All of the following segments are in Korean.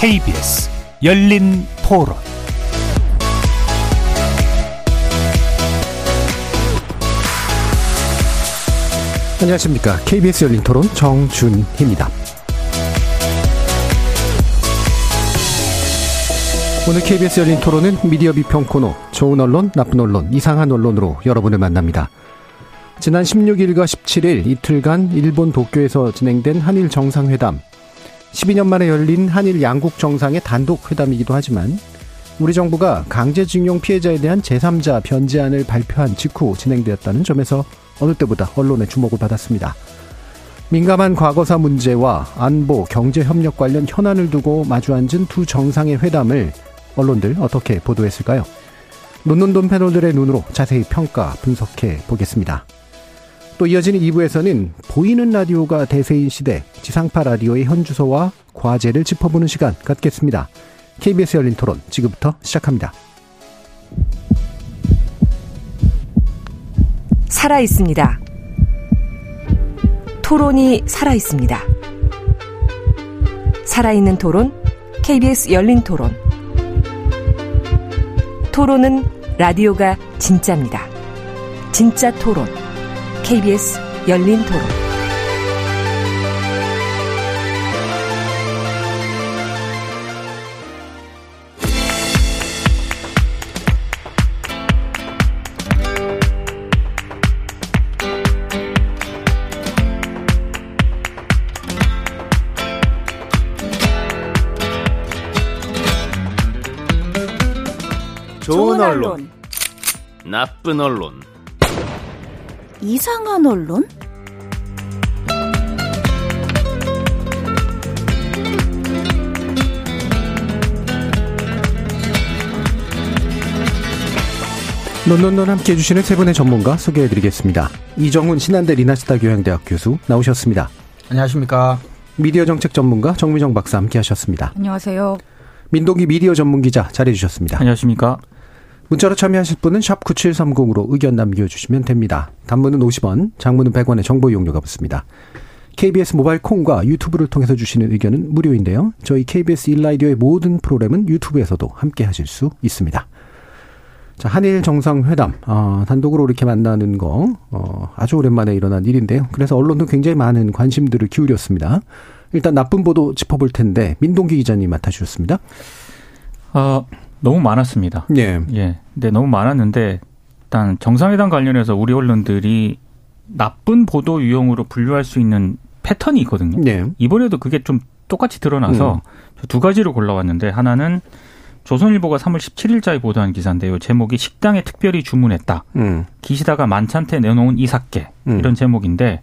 KBS 열린 토론 안녕하십니까. KBS 열린 토론 정준희입니다. 오늘 KBS 열린 토론은 미디어 비평 코너 좋은 언론, 나쁜 언론, 이상한 언론으로 여러분을 만납니다. 지난 16일과 17일 이틀간 일본 도쿄에서 진행된 한일 정상회담. 12년 만에 열린 한일 양국 정상의 단독 회담이기도 하지만 우리 정부가 강제징용 피해자에 대한 제3자 변제안을 발표한 직후 진행되었다는 점에서 어느 때보다 언론의 주목을 받았습니다. 민감한 과거사 문제와 안보, 경제 협력 관련 현안을 두고 마주 앉은 두 정상의 회담을 언론들 어떻게 보도했을까요? 논논돈 패널들의 눈으로 자세히 평가, 분석해 보겠습니다. 또 이어지는 2부에서는 보이는 라디오가 대세인 시대 지상파 라디오의 현 주소와 과제를 짚어보는 시간 갖겠습니다. KBS 열린 토론 지금부터 시작합니다. 살아 있습니다. 토론이 살아 있습니다. 살아있는 토론, KBS 열린 토론. 토론은 라디오가 진짜입니다. 진짜 토론, KBS 열린 토론. 좋은 언론, 나쁜 언론, 이상한 언론? 논논논 함께 해주시는 세 분의 전문가 소개해드리겠습니다. 이정훈 신한대 리나스타 교양대학 교수 나오셨습니다. 안녕하십니까. 미디어 정책 전문가 정미정 박사 함께 하셨습니다. 안녕하세요. 민동기 미디어 전문 기자 자리해 주셨습니다. 안녕하십니까. 문자로 참여하실 분은 샵 9730으로 의견 남겨주시면 됩니다. 단문은 50원, 장문은 100원의 정보 이용료가 붙습니다. KBS 모바일 콩과 유튜브를 통해서 주시는 의견은 무료인데요. 저희 KBS 일라디오의 모든 프로그램은 유튜브에서도 함께 하실 수 있습니다. 자, 한일 정상회담, 어, 단독으로 이렇게 만나는 거, 어, 아주 오랜만에 일어난 일인데요. 그래서 언론도 굉장히 많은 관심들을 기울였습니다. 일단 나쁜 보도 짚어볼 텐데, 민동기 기자님 맡아주셨습니다. 어, 너무 많았습니다. 예. 예. 근데 너무 많았는데, 일단 정상회담 관련해서 우리 언론들이 나쁜 보도 유형으로 분류할 수 있는 패턴이 있거든요. 예. 이번에도 그게 좀 똑같이 드러나서 음. 두 가지로 골라왔는데, 하나는 조선일보가 3월 17일자에 보도한 기사인데요. 제목이 식당에 특별히 주문했다. 음. 기시다가 만찬때 내놓은 이삭계 음. 이런 제목인데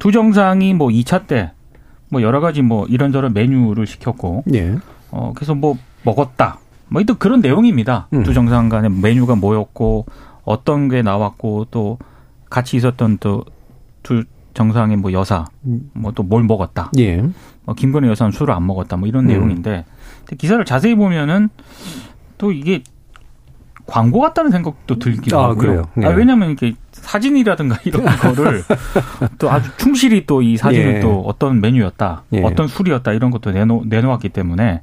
두 정상이 뭐 2차 때 뭐 여러 가지 뭐 이런저런 메뉴를 시켰고 예. 어 그래서 뭐 먹었다. 뭐 또 그런 내용입니다. 음. 두 정상 간의 메뉴가 뭐였고 어떤 게 나왔고 또 같이 있었던 또두 정상의 뭐 여사 뭐 또 뭘 먹었다. 예. 뭐 김건희 여사는 술을 안 먹었다. 뭐 이런 음. 내용인데 기사를 자세히 보면은 또 이게 광고 같다는 생각도 들기도 아, 하고요. 그래요? 네. 아, 왜냐하면 이게 사진이라든가 이런 거를 또 아주 충실히 또 이 사진을 예. 또 어떤 메뉴였다, 예. 어떤 술이었다 이런 것도 내놓, 내놓았기 때문에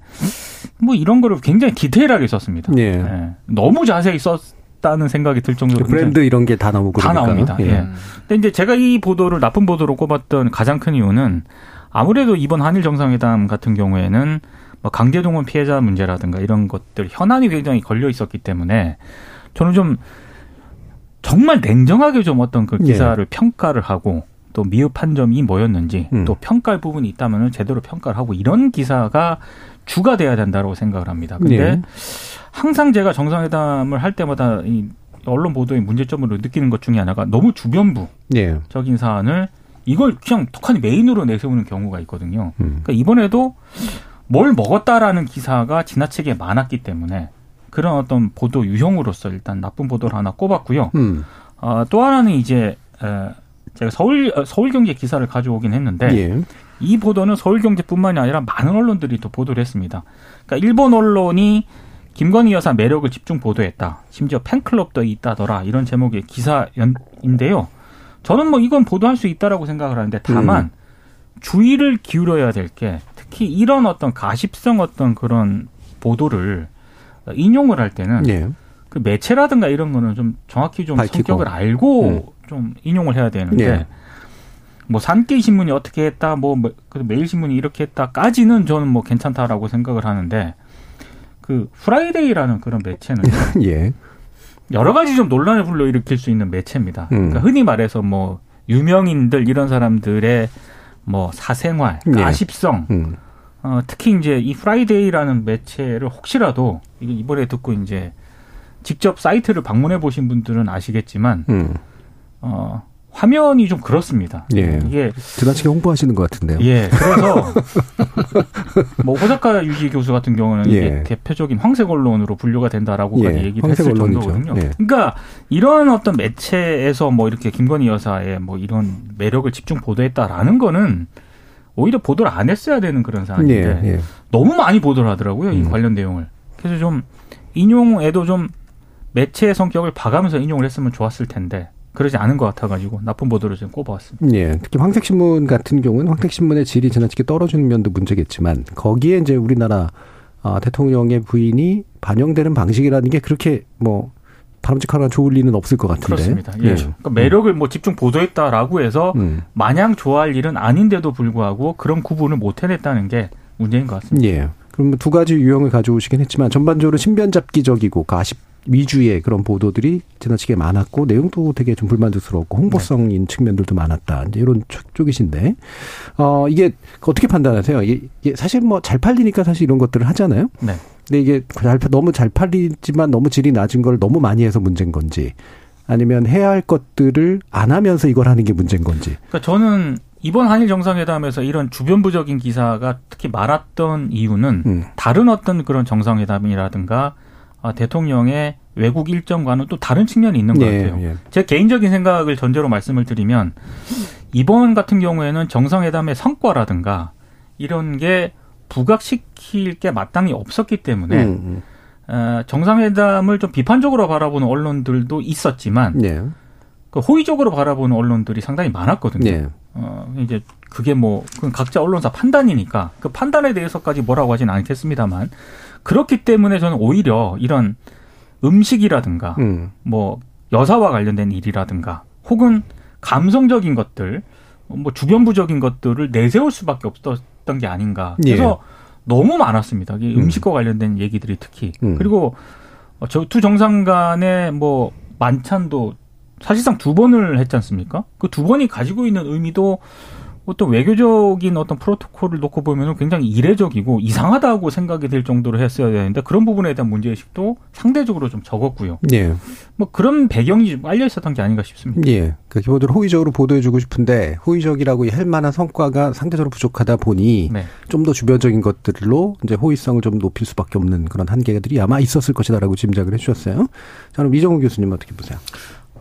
뭐 이런 거를 굉장히 디테일하게 썼습니다. 예. 예. 너무 자세히 썼다는 생각이 들 정도로 브랜드 이런 게 다 나오고 다 그러니까. 나옵니다. 예. 근데 이제 제가 이 보도를 나쁜 보도로 꼽았던 가장 큰 이유는 아무래도 이번 한일 정상회담 같은 경우에는 뭐 강제동원 피해자 문제라든가 이런 것들 현안이 굉장히 걸려 있었기 때문에 저는 좀 정말 냉정하게 좀 어떤 그 예. 기사를 평가를 하고 또 미흡한 점이 뭐였는지 음. 또 평가할 부분이 있다면 제대로 평가를 하고 이런 기사가 주가 돼야 된다고 생각을 합니다. 근데 예. 항상 제가 정상회담을 할 때마다 이 언론 보도의 문제점으로 느끼는 것 중에 하나가 너무 주변부적인 예. 사안을 이걸 그냥 독한 메인으로 내세우는 경우가 있거든요. 음. 그러니까 이번에도 뭘 먹었다라는 기사가 지나치게 많았기 때문에 그런 어떤 보도 유형으로서 일단 나쁜 보도를 하나 꼽았고요. 음. 어, 또 하나는 이제 에, 제가 서울 어, 서울경제 기사를 가져오긴 했는데 예. 이 보도는 서울경제뿐만이 아니라 많은 언론들이 또 보도를 했습니다. 그러니까 일본 언론이 김건희 여사 매력을 집중 보도했다. 심지어 팬클럽도 있다더라. 이런 제목의 기사인데요. 저는 뭐 이건 보도할 수 있다라고 생각을 하는데 다만 주의를 기울여야 될 게 특히 이런 어떤 가십성 어떤 그런 보도를 인용을 할 때는 예. 그 매체라든가 이런 거는 좀 정확히 좀 밝히고. 성격을 알고 음. 좀 인용을 해야 되는데 예. 뭐 산케이 신문이 어떻게 했다 뭐 뭐, 그 매일 신문이 이렇게 했다까지는 저는 뭐 괜찮다라고 생각을 하는데 그 프라이데이라는 그런 매체는 예. 여러 가지 좀 논란을 불러일으킬 수 있는 매체입니다. 음. 그러니까 흔히 말해서 뭐 유명인들 이런 사람들의 뭐 사생활, 예. 가십성, 음. 어, 특히 이제 이 프라이데이라는 매체를 혹시라도 이번에 듣고 이제 직접 사이트를 방문해 보신 분들은 아시겠지만 음. 어, 화면이 좀 그렇습니다. 예. 이게 지나치게 홍보하시는 것 같은데요. 예, 그래서 뭐 호사카 유지 교수 같은 경우는 예. 이게 대표적인 황색 언론으로 분류가 된다라고까지 예, 얘기를 했을 언론이죠. 정도거든요. 예. 그러니까 이런 어떤 매체에서 뭐 이렇게 김건희 여사의 뭐 이런 매력을 집중 보도했다라는 거는 오히려 보도를 안 했어야 되는 그런 상황인데 예. 예. 너무 많이 보도를 하더라고요 이 음. 관련 내용을. 그래서 좀 인용에도 좀 매체의 성격을 봐가면서 인용을 했으면 좋았을 텐데 그러지 않은 것 같아가지고 나쁜 보도를 좀 꼽아왔습니다. 예, 특히 황색신문 같은 경우는 황색신문의 질이 지나치게 떨어지는 면도 문제겠지만 거기에 이제 우리나라 아, 대통령의 부인이 반영되는 방식이라는 게 그렇게 뭐 바람직하거나 좋을 리는 없을 것 같은데. 그렇습니다. 예. 그러니까 매력을 뭐 집중 보도했다라고 해서 음. 마냥 좋아할 일은 아닌데도 불구하고 그런 구분을 못 해냈다는 게 문제인 것 같습니다. 예. 그럼 두 가지 유형을 가져오시긴 했지만 전반적으로 신변잡기적이고 가십 위주의 그런 보도들이 지나치게 많았고 내용도 되게 좀 불만족스럽고 홍보성인 측면들도 많았다. 이제 이런 쪽- 쪽이신데 어 이게 어떻게 판단하세요? 이게 사실 뭐 잘 팔리니까 사실 이런 것들을 하잖아요. 네. 근데 이게 잘 팔- 너무 잘 팔리지만 너무 질이 낮은 걸 너무 많이 해서 문제인 건지 아니면 해야 할 것들을 안 하면서 이걸 하는 게 문제인 건지. 그러니까 저는 이번 한일 정상회담에서 이런 주변부적인 기사가 특히 많았던 이유는 음. 다른 어떤 그런 정상회담이라든가 아, 대통령의 외국 일정과는 또 다른 측면이 있는 것 예, 같아요. 예. 제 개인적인 생각을 전제로 말씀을 드리면 이번 같은 경우에는 정상회담의 성과라든가 이런 게 부각시킬 게 마땅히 없었기 때문에 음, 어, 정상회담을 좀 비판적으로 바라보는 언론들도 있었지만 음. 예. 그 호의적으로 바라보는 언론들이 상당히 많았거든요. 예. 어, 이제 그게 뭐, 그건 각자 언론사 판단이니까 그 판단에 대해서까지 뭐라고 하진 않겠습니다만 그렇기 때문에 저는 오히려 이런 음식이라든가 음. 뭐 여사와 관련된 일이라든가 혹은 감성적인 것들 뭐 주변부적인 것들을 내세울 수밖에 없었 던 게 아닌가. 그래서 너무 많았습니다. 이 음식과 관련된 얘기들이 특히 음. 그리고 저 두 정상 간의 뭐 만찬도 사실상 두 번을 했지 않습니까? 그 두 번이 가지고 있는 의미도 어떤 외교적인 어떤 프로토콜을 놓고 보면 굉장히 이례적이고 이상하다고 생각이 들 정도로 했어야 되는데 그런 부분에 대한 문제의식도 상대적으로 좀 적었고요. 예. 뭐 그런 배경이 좀 깔려 있었던 게 아닌가 싶습니다. 예. 그 기본적으로 호의적으로 보도해주고 싶은데 호의적이라고 할 만한 성과가 상대적으로 부족하다 보니 네. 좀더 주변적인 것들로 이제 호의성을 좀 높일 수밖에 없는 그런 한계들이 아마 있었을 것이다라고 짐작을 해주셨어요. 저는 이정훈 교수님 어떻게 보세요?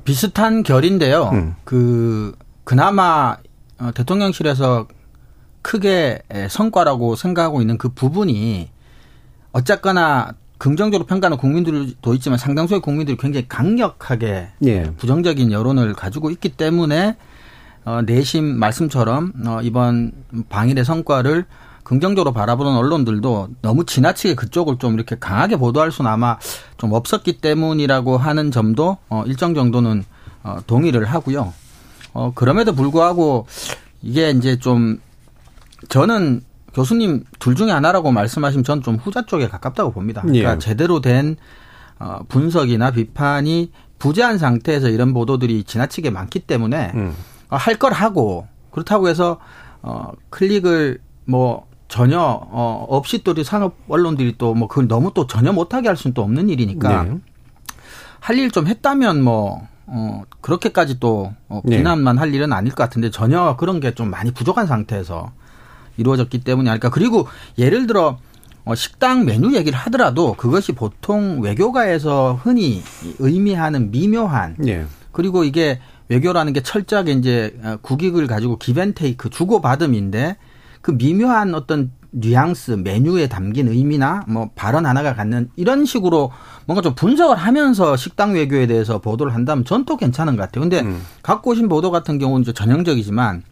비슷한 결인데요. 음. 그 그나마 어, 대통령실에서 크게 에, 성과라고 생각하고 있는 그 부분이 어쨌거나 긍정적으로 평가하는 국민들도 있지만 상당수의 국민들이 굉장히 강력하게 예. 부정적인 여론을 가지고 있기 때문에 어, 내심 말씀처럼 어, 이번 방일의 성과를 긍정적으로 바라보는 언론들도 너무 지나치게 그쪽을 좀 이렇게 강하게 보도할 수는 아마 좀 없었기 때문이라고 하는 점도 어, 일정 정도는 어, 동의를 하고요. 어, 그럼에도 불구하고 이게 이제 좀 저는 교수님 둘 중에 하나라고 말씀하시면 전좀 후자 쪽에 가깝다고 봅니다. 그러니까 예. 제대로 된 어, 분석이나 비판이 부재한 상태에서 이런 보도들이 지나치게 많기 때문에 음. 어, 할걸 하고 그렇다고 해서 어 클릭을 뭐 전혀 어 없이 또 산업 언론들이 또 뭐 그걸 너무 또 전혀 못하게 할 수는 또 없는 일이니까 네. 할일 좀 했다면 뭐 어, 그렇게까지 또 어, 네. 비난만 할 일은 아닐 것 같은데 전혀 그런 게 좀 많이 부족한 상태에서 이루어졌기 때문이 아닐까. 그리고 예를 들어 어, 식당 메뉴 얘기를 하더라도 그것이 보통 외교가에서 흔히 의미하는 미묘한 예. 그리고 이게 외교라는 게 철저하게 이제 어, 국익을 가지고 기벤테이크 주고받음인데 그 미묘한 어떤 뉘앙스 메뉴에 담긴 의미나 뭐 발언 하나가 갖는 이런 식으로 뭔가 좀 분석을 하면서 식당 외교에 대해서 보도를 한다면 전 또 괜찮은 것 같아요. 근데 갖고 오신 보도 같은 경우는 이제 전형적이지만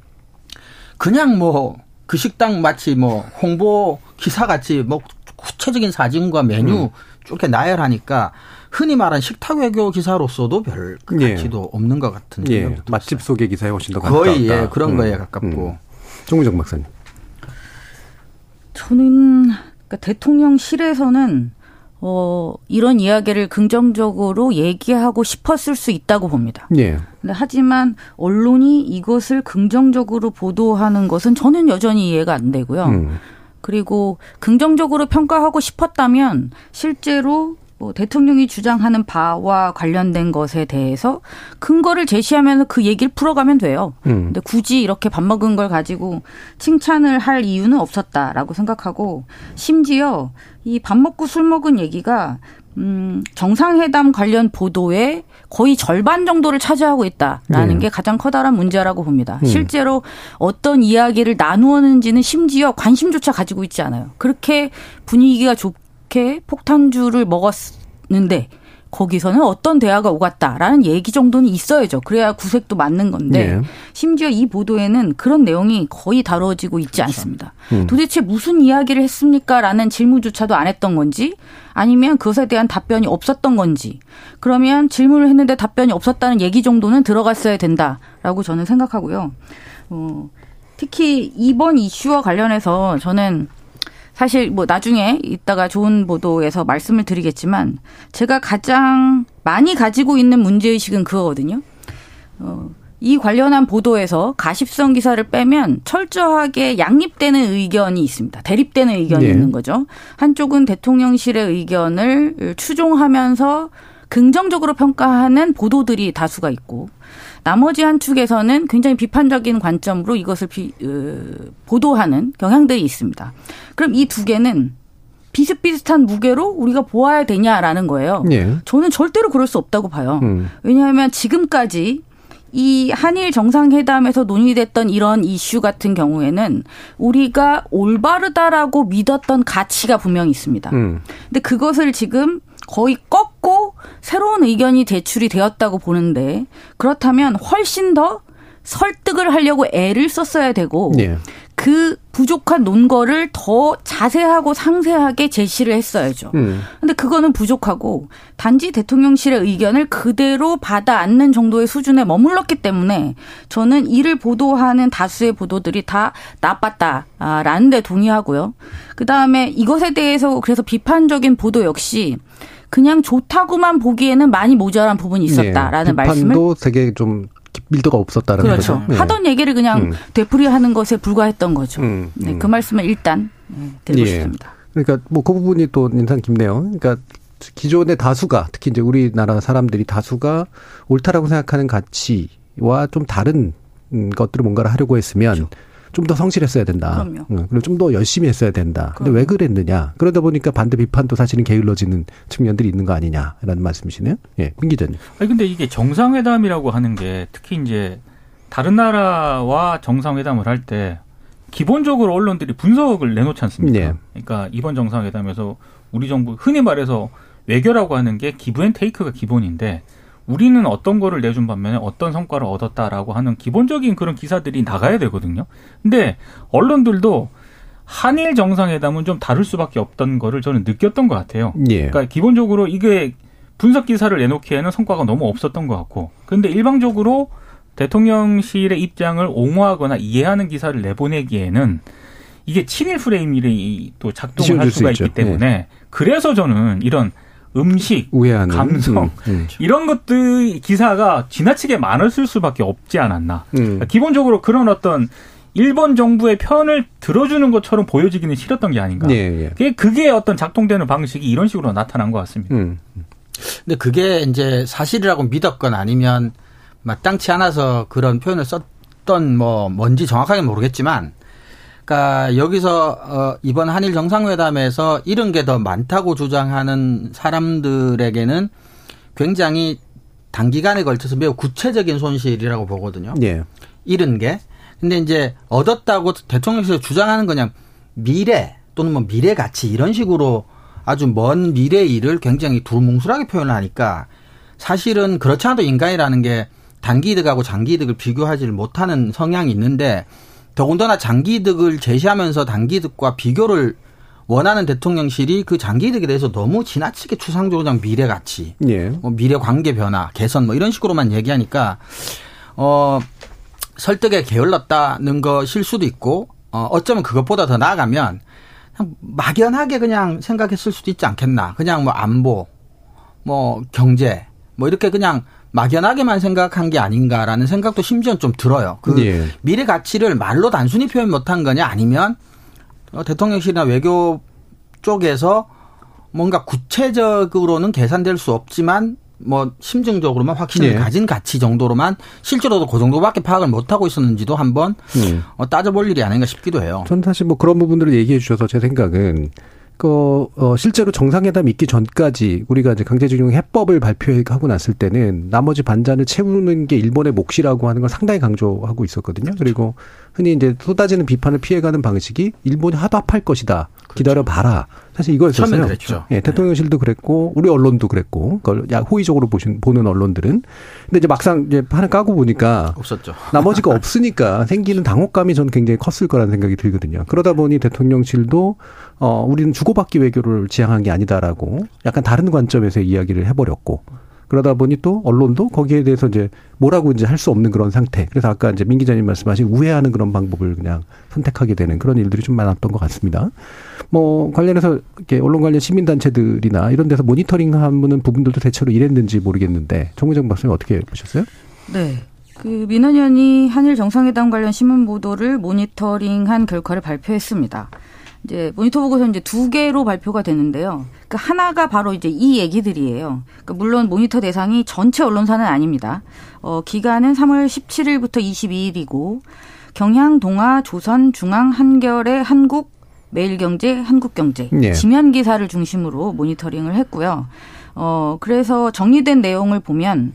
그냥 뭐 그 식당 마치 뭐 홍보 기사 같이 뭐 구체적인 사진과 메뉴 음. 쭉 이렇게 나열하니까 흔히 말하는 식탁 외교 기사로서도 별 예. 가치도 예. 없는 것 같은 예. 맛집 소개 기사에 훨씬 더 거의 예, 그런 음. 거에 가깝고. 음. 정무정 박사님. 저는 그러니까 대통령실에서는 어, 이런 이야기를 긍정적으로 얘기하고 싶었을 수 있다고 봅니다. 예. 근데 하지만 언론이 이것을 긍정적으로 보도하는 것은 저는 여전히 이해가 안 되고요. 음. 그리고 긍정적으로 평가하고 싶었다면 실제로 뭐 대통령이 주장하는 바와 관련된 것에 대해서 근거를 제시하면서 그 얘기를 풀어가면 돼요. 음. 근데 굳이 이렇게 밥 먹은 걸 가지고 칭찬을 할 이유는 없었다라고 생각하고 심지어 이 밥 먹고 술 먹은 얘기가 음, 정상회담 관련 보도에 거의 절반 정도를 차지하고 있다라는 네. 게 가장 커다란 문제라고 봅니다. 음. 실제로 어떤 이야기를 나누었는지는 심지어 관심조차 가지고 있지 않아요. 그렇게 분위기가 좁 이렇게 폭탄주를 먹었는데 거기서는 어떤 대화가 오갔다라는 얘기 정도는 있어야죠. 그래야 구색도 맞는 건데 네. 심지어 이 보도에는 그런 내용이 거의 다뤄지고 있지 그렇죠. 않습니다. 음. 도대체 무슨 이야기를 했습니까라는 질문조차도 안 했던 건지 아니면 그것에 대한 답변이 없었던 건지 그러면 질문을 했는데 답변이 없었다는 얘기 정도는 들어갔어야 된다라고 저는 생각하고요. 어, 특히 이번 이슈와 관련해서 저는 사실 뭐 나중에 이따가 좋은 보도에서 말씀을 드리겠지만 제가 가장 많이 가지고 있는 문제의식은 그거거든요. 어, 이 관련한 보도에서 가십성 기사를 빼면 철저하게 양립되는 의견이 있습니다. 대립되는 의견이 네. 있는 거죠. 한쪽은 대통령실의 의견을 추종하면서 긍정적으로 평가하는 보도들이 다수가 있고 나머지 한 축에서는 굉장히 비판적인 관점으로 이것을 비, 으, 보도하는 경향들이 있습니다. 그럼 이 두 개는 비슷비슷한 무게로 우리가 보아야 되냐라는 거예요. 예. 저는 절대로 그럴 수 없다고 봐요. 음. 왜냐하면 지금까지 이 한일 정상회담에서 논의됐던 이런 이슈 같은 경우에는 우리가 올바르다라고 믿었던 가치가 분명히 있습니다. 음. 근데 그것을 지금 거의 꺾고 새로운 의견이 제출이 되었다고 보는데 그렇다면 훨씬 더 설득을 하려고 애를 썼어야 되고 네. 그 부족한 논거를 더 자세하고 상세하게 제시를 했어야죠. 음. 근데 그거는 부족하고 단지 대통령실의 의견을 그대로 받아 안는 정도의 수준에 머물렀기 때문에 저는 이를 보도하는 다수의 보도들이 다 나빴다라는 데 동의하고요. 그다음에 이것에 대해서 그래서 비판적인 보도 역시 그냥 좋다고만 보기에는 많이 모자란 부분이 있었다라는 네, 말씀을 도 되게 좀 밀도가 없었다는 그렇죠. 거죠. 네. 하던 얘기를 그냥 음. 되풀이하는 것에 불과했던 거죠. 음, 음. 네, 그 말씀을 일단 네, 드리고 예. 싶습니다. 그러니까 뭐 그 부분이 또 인상 깊네요. 그러니까 기존의 다수가 특히 이제 우리나라 사람들이 다수가 옳다라고 생각하는 가치와 좀 다른 것들을 뭔가를 하려고 했으면 그렇죠. 좀 더 성실했어야 된다. 그럼요. 그리고 좀 더 열심히 했어야 된다. 그럼요. 근데 왜 그랬느냐? 그러다 보니까 반대 비판도 사실은 게을러지는 측면들이 있는 거 아니냐라는 말씀이시네요. 예, 민 기자님. 아니 근데 이게 정상회담이라고 하는 게 특히 이제 다른 나라와 정상회담을 할 때 기본적으로 언론들이 분석을 내놓지 않습니까? 네. 그러니까 이번 정상회담에서 우리 정부 흔히 말해서 외교라고 하는 게 give and take가 기본인데 우리는 어떤 거를 내준 반면에 어떤 성과를 얻었다라고 하는 기본적인 그런 기사들이 나가야 되거든요. 근데 언론들도 한일 정상회담은 좀 다를 수밖에 없던 거를 저는 느꼈던 것 같아요. 예. 그러니까 기본적으로 이게 분석 기사를 내놓기에는 성과가 너무 없었던 것 같고, 근데 일방적으로 대통령실의 입장을 옹호하거나 이해하는 기사를 내보내기에는 이게 친일 프레임이 또 작동을 할 수가 있기 때문에 예. 그래서 저는 이런 음식, 우회하는. 감성 음, 음. 이런 것들 기사가 지나치게 많았을 수밖에 없지 않았나. 음. 그러니까 기본적으로 그런 어떤 일본 정부의 편을 들어주는 것처럼 보여지기는 싫었던 게 아닌가. 예, 예. 그게 어떤 작동되는 방식이 이런 식으로 나타난 것 같습니다. 음. 근데 그게 이제 사실이라고 믿었건 아니면 마땅치 않아서 그런 표현을 썼던 뭐 뭔지 정확하게 모르겠지만 그러니까 여기서 어 이번 한일 정상회담에서 이런 게 더 많다고 주장하는 사람들에게는 굉장히 단기간에 걸쳐서 매우 구체적인 손실이라고 보거든요. 예. 잃은 게. 근데 이제 얻었다고 대통령실에서 주장하는 거냐 미래 또는 뭐 미래 가치 이런 식으로 아주 먼 미래 일을 굉장히 두루뭉술하게 표현을 하니까 사실은 그렇지 않아도 인간이라는 게 단기 이득하고 장기 이득을 비교하지를 못하는 성향이 있는데 더군다나 장기이득을 제시하면서 단기이득과 비교를 원하는 대통령실이 그 장기이득에 대해서 너무 지나치게 추상적으로 미래 가치, 예. 뭐 미래 관계 변화, 개선 뭐 이런 식으로만 얘기하니까 어 설득에 게을렀다는 것일 수도 있고 어 어쩌면 그것보다 더 나아가면 그냥 막연하게 그냥 생각했을 수도 있지 않겠나. 그냥 뭐 안보, 뭐 경제, 뭐 이렇게 그냥 막연하게만 생각한 게 아닌가라는 생각도 심지어 좀 들어요. 그 예. 미래 가치를 말로 단순히 표현 못한 거냐 아니면 어, 대통령실이나 외교 쪽에서 뭔가 구체적으로는 계산될 수 없지만 뭐 심증적으로만 확신을 예. 가진 가치 정도로만 실제로도 그 정도밖에 파악을 못 하고 있었는지도 한번 음. 어, 따져볼 일이 아닌가 싶기도 해요. 전 사실 뭐 그런 부분들을 얘기해 주셔서 제 생각은 그, 어, 실제로 정상회담 있기 전까지 우리가 이제 강제징용 해법을 발표하고 났을 때는 나머지 반잔을 채우는 게 일본의 몫이라고 하는 걸 상당히 강조하고 있었거든요. 그렇죠. 그리고 흔히 이제 쏟아지는 비판을 피해가는 방식이 일본이 하도합할 것이다. 그렇죠. 기다려 봐라. 사실 이거였었어요. 그랬죠. 예, 대통령실도 그랬고 우리 언론도 그랬고 그걸 야 호의적으로 보신 보는 언론들은 근데 이제 막상 이제 판을 까고 보니까 없었죠. 나머지가 없으니까 생기는 당혹감이 저는 굉장히 컸을 거라는 생각이 들거든요. 그러다 보니 대통령실도 어 우리는 주고받기 외교를 지향한 게 아니다라고 약간 다른 관점에서 이야기를 해버렸고 그러다 보니 또 언론도 거기에 대해서 이제 뭐라고 이제 할 수 없는 그런 상태. 그래서 아까 이제 민 기자님 말씀하신 우회하는 그런 방법을 그냥 선택하게 되는 그런 일들이 좀 많았던 것 같습니다. 뭐 관련해서 이렇게 언론 관련 시민단체들이나 이런 데서 모니터링 하는 부분들도 대체로 이랬는지 모르겠는데 정무정 박사님 어떻게 보셨어요? 네. 그 민원연이 한일 정상회담 관련 신문 보도를 모니터링한 결과를 발표했습니다. 이제 모니터 보고서 이제 두 개로 발표가 되는데요. 그 하나가 바로 이제 이 얘기들이에요. 그 물론 모니터 대상이 전체 언론사는 아닙니다. 어, 기간은 3월 17일부터 22일이고 경향, 동아, 조선, 중앙, 한겨레, 한국, 매일경제, 한국경제 네. 지면 기사를 중심으로 모니터링을 했고요. 어, 그래서 정리된 내용을 보면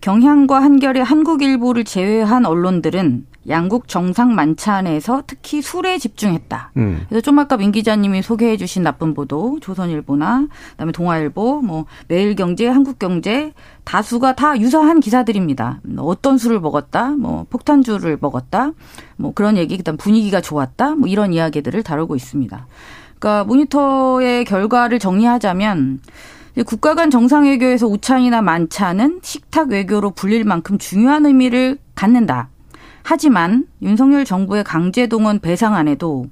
경향과 한겨레, 한국일보를 제외한 언론들은 양국 정상 만찬에서 특히 술에 집중했다. 음. 그래서 좀 아까 민 기자님이 소개해 주신 나쁜 보도, 조선일보나 그다음에 동아일보, 뭐 매일경제, 한국경제 다수가 다 유사한 기사들입니다. 어떤 술을 먹었다, 뭐 폭탄주를 먹었다, 뭐 그런 얘기, 그다음 분위기가 좋았다, 뭐 이런 이야기들을 다루고 있습니다. 그러니까 모니터의 결과를 정리하자면 국가 간 정상외교에서 우찬이나 만찬은 식탁 외교로 불릴 만큼 중요한 의미를 갖는다. 하지만 윤석열 정부의 강제 동원 배상안에도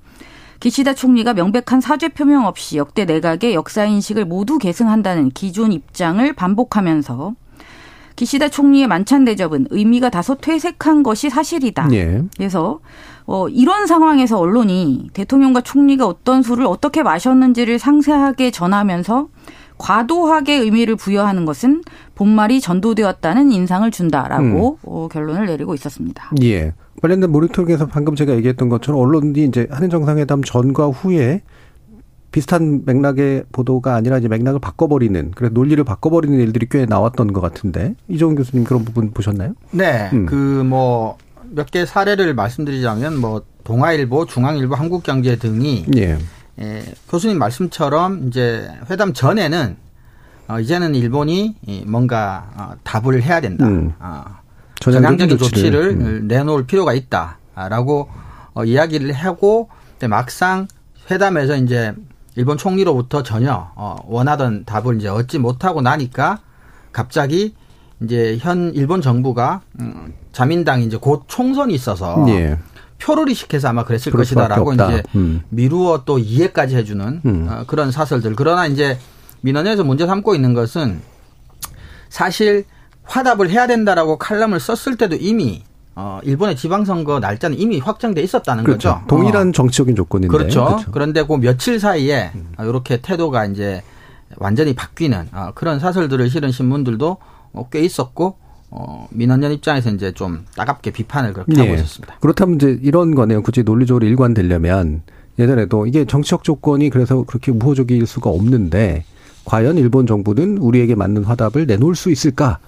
기시다 총리가 명백한 사죄 표명 없이 역대 내각의 역사 인식을 모두 계승한다는 기존 입장을 반복하면서 기시다 총리의 만찬 대접은 의미가 다소 퇴색한 것이 사실이다. 예. 그래서 어, 이런 상황에서 언론이 대통령과 총리가 어떤 술을 어떻게 마셨는지를 상세하게 전하면서 과도하게 의미를 부여하는 것은 본말이 전도되었다는 인상을 준다라고 음. 어, 결론을 내리고 있었습니다. 예. 관련된 모니터링에서 방금 제가 얘기했던 것처럼 언론이 이제 한일 정상회담 전과 후에 비슷한 맥락의 보도가 아니라 이제 맥락을 바꿔버리는 그래 논리를 바꿔버리는 일들이 꽤 나왔던 것 같은데 이종훈 교수님 그런 부분 보셨나요? 네, 음. 그뭐 몇 개 사례를 말씀드리자면 뭐 동아일보, 중앙일보, 한국경제 등이 예. 예, 교수님 말씀처럼 이제 회담 전에는 어, 이제는 일본이 뭔가 어, 답을 해야 된다. 음. 어, 전향적인 조치를, 음. 내놓을 필요가 있다라고 어, 이야기를 하고 막상 회담에서 이제 일본 총리로부터 전혀 어, 원하던 답을 이제 얻지 못하고 나니까 갑자기 이제 현 일본 정부가 음, 자민당이 이제 곧 총선이 있어서 예. 표를 이식해서 아마 그랬을 것이다라고 이제 음. 미루어 또 이해까지 해주는 음. 어, 그런 사설들. 그러나 이제 민원에서 문제 삼고 있는 것은 사실 화답을 해야 된다라고 칼럼을 썼을 때도 이미 어, 일본의 지방선거 날짜는 이미 확정돼 있었다는 그렇죠. 거죠. 동일한 어. 정치적인 조건인데. 그렇죠. 그렇죠. 그런데 그 며칠 사이에 음. 이렇게 태도가 이제 완전히 바뀌는 어, 그런 사설들을 실은 신문들도 어, 꽤 있었고 어, 민원연 입장에서 이제 좀 따갑게 비판을 그렇게 네. 하고 있었습니다. 그렇다면 이제 이런 거네요. 굳이 논리적으로 일관되려면 예전에도 이게 정치적 조건이 그래서 그렇게 우호적일 수가 없는데 과연 일본 정부는 우리에게 맞는 화답을 내놓을 수 있을까?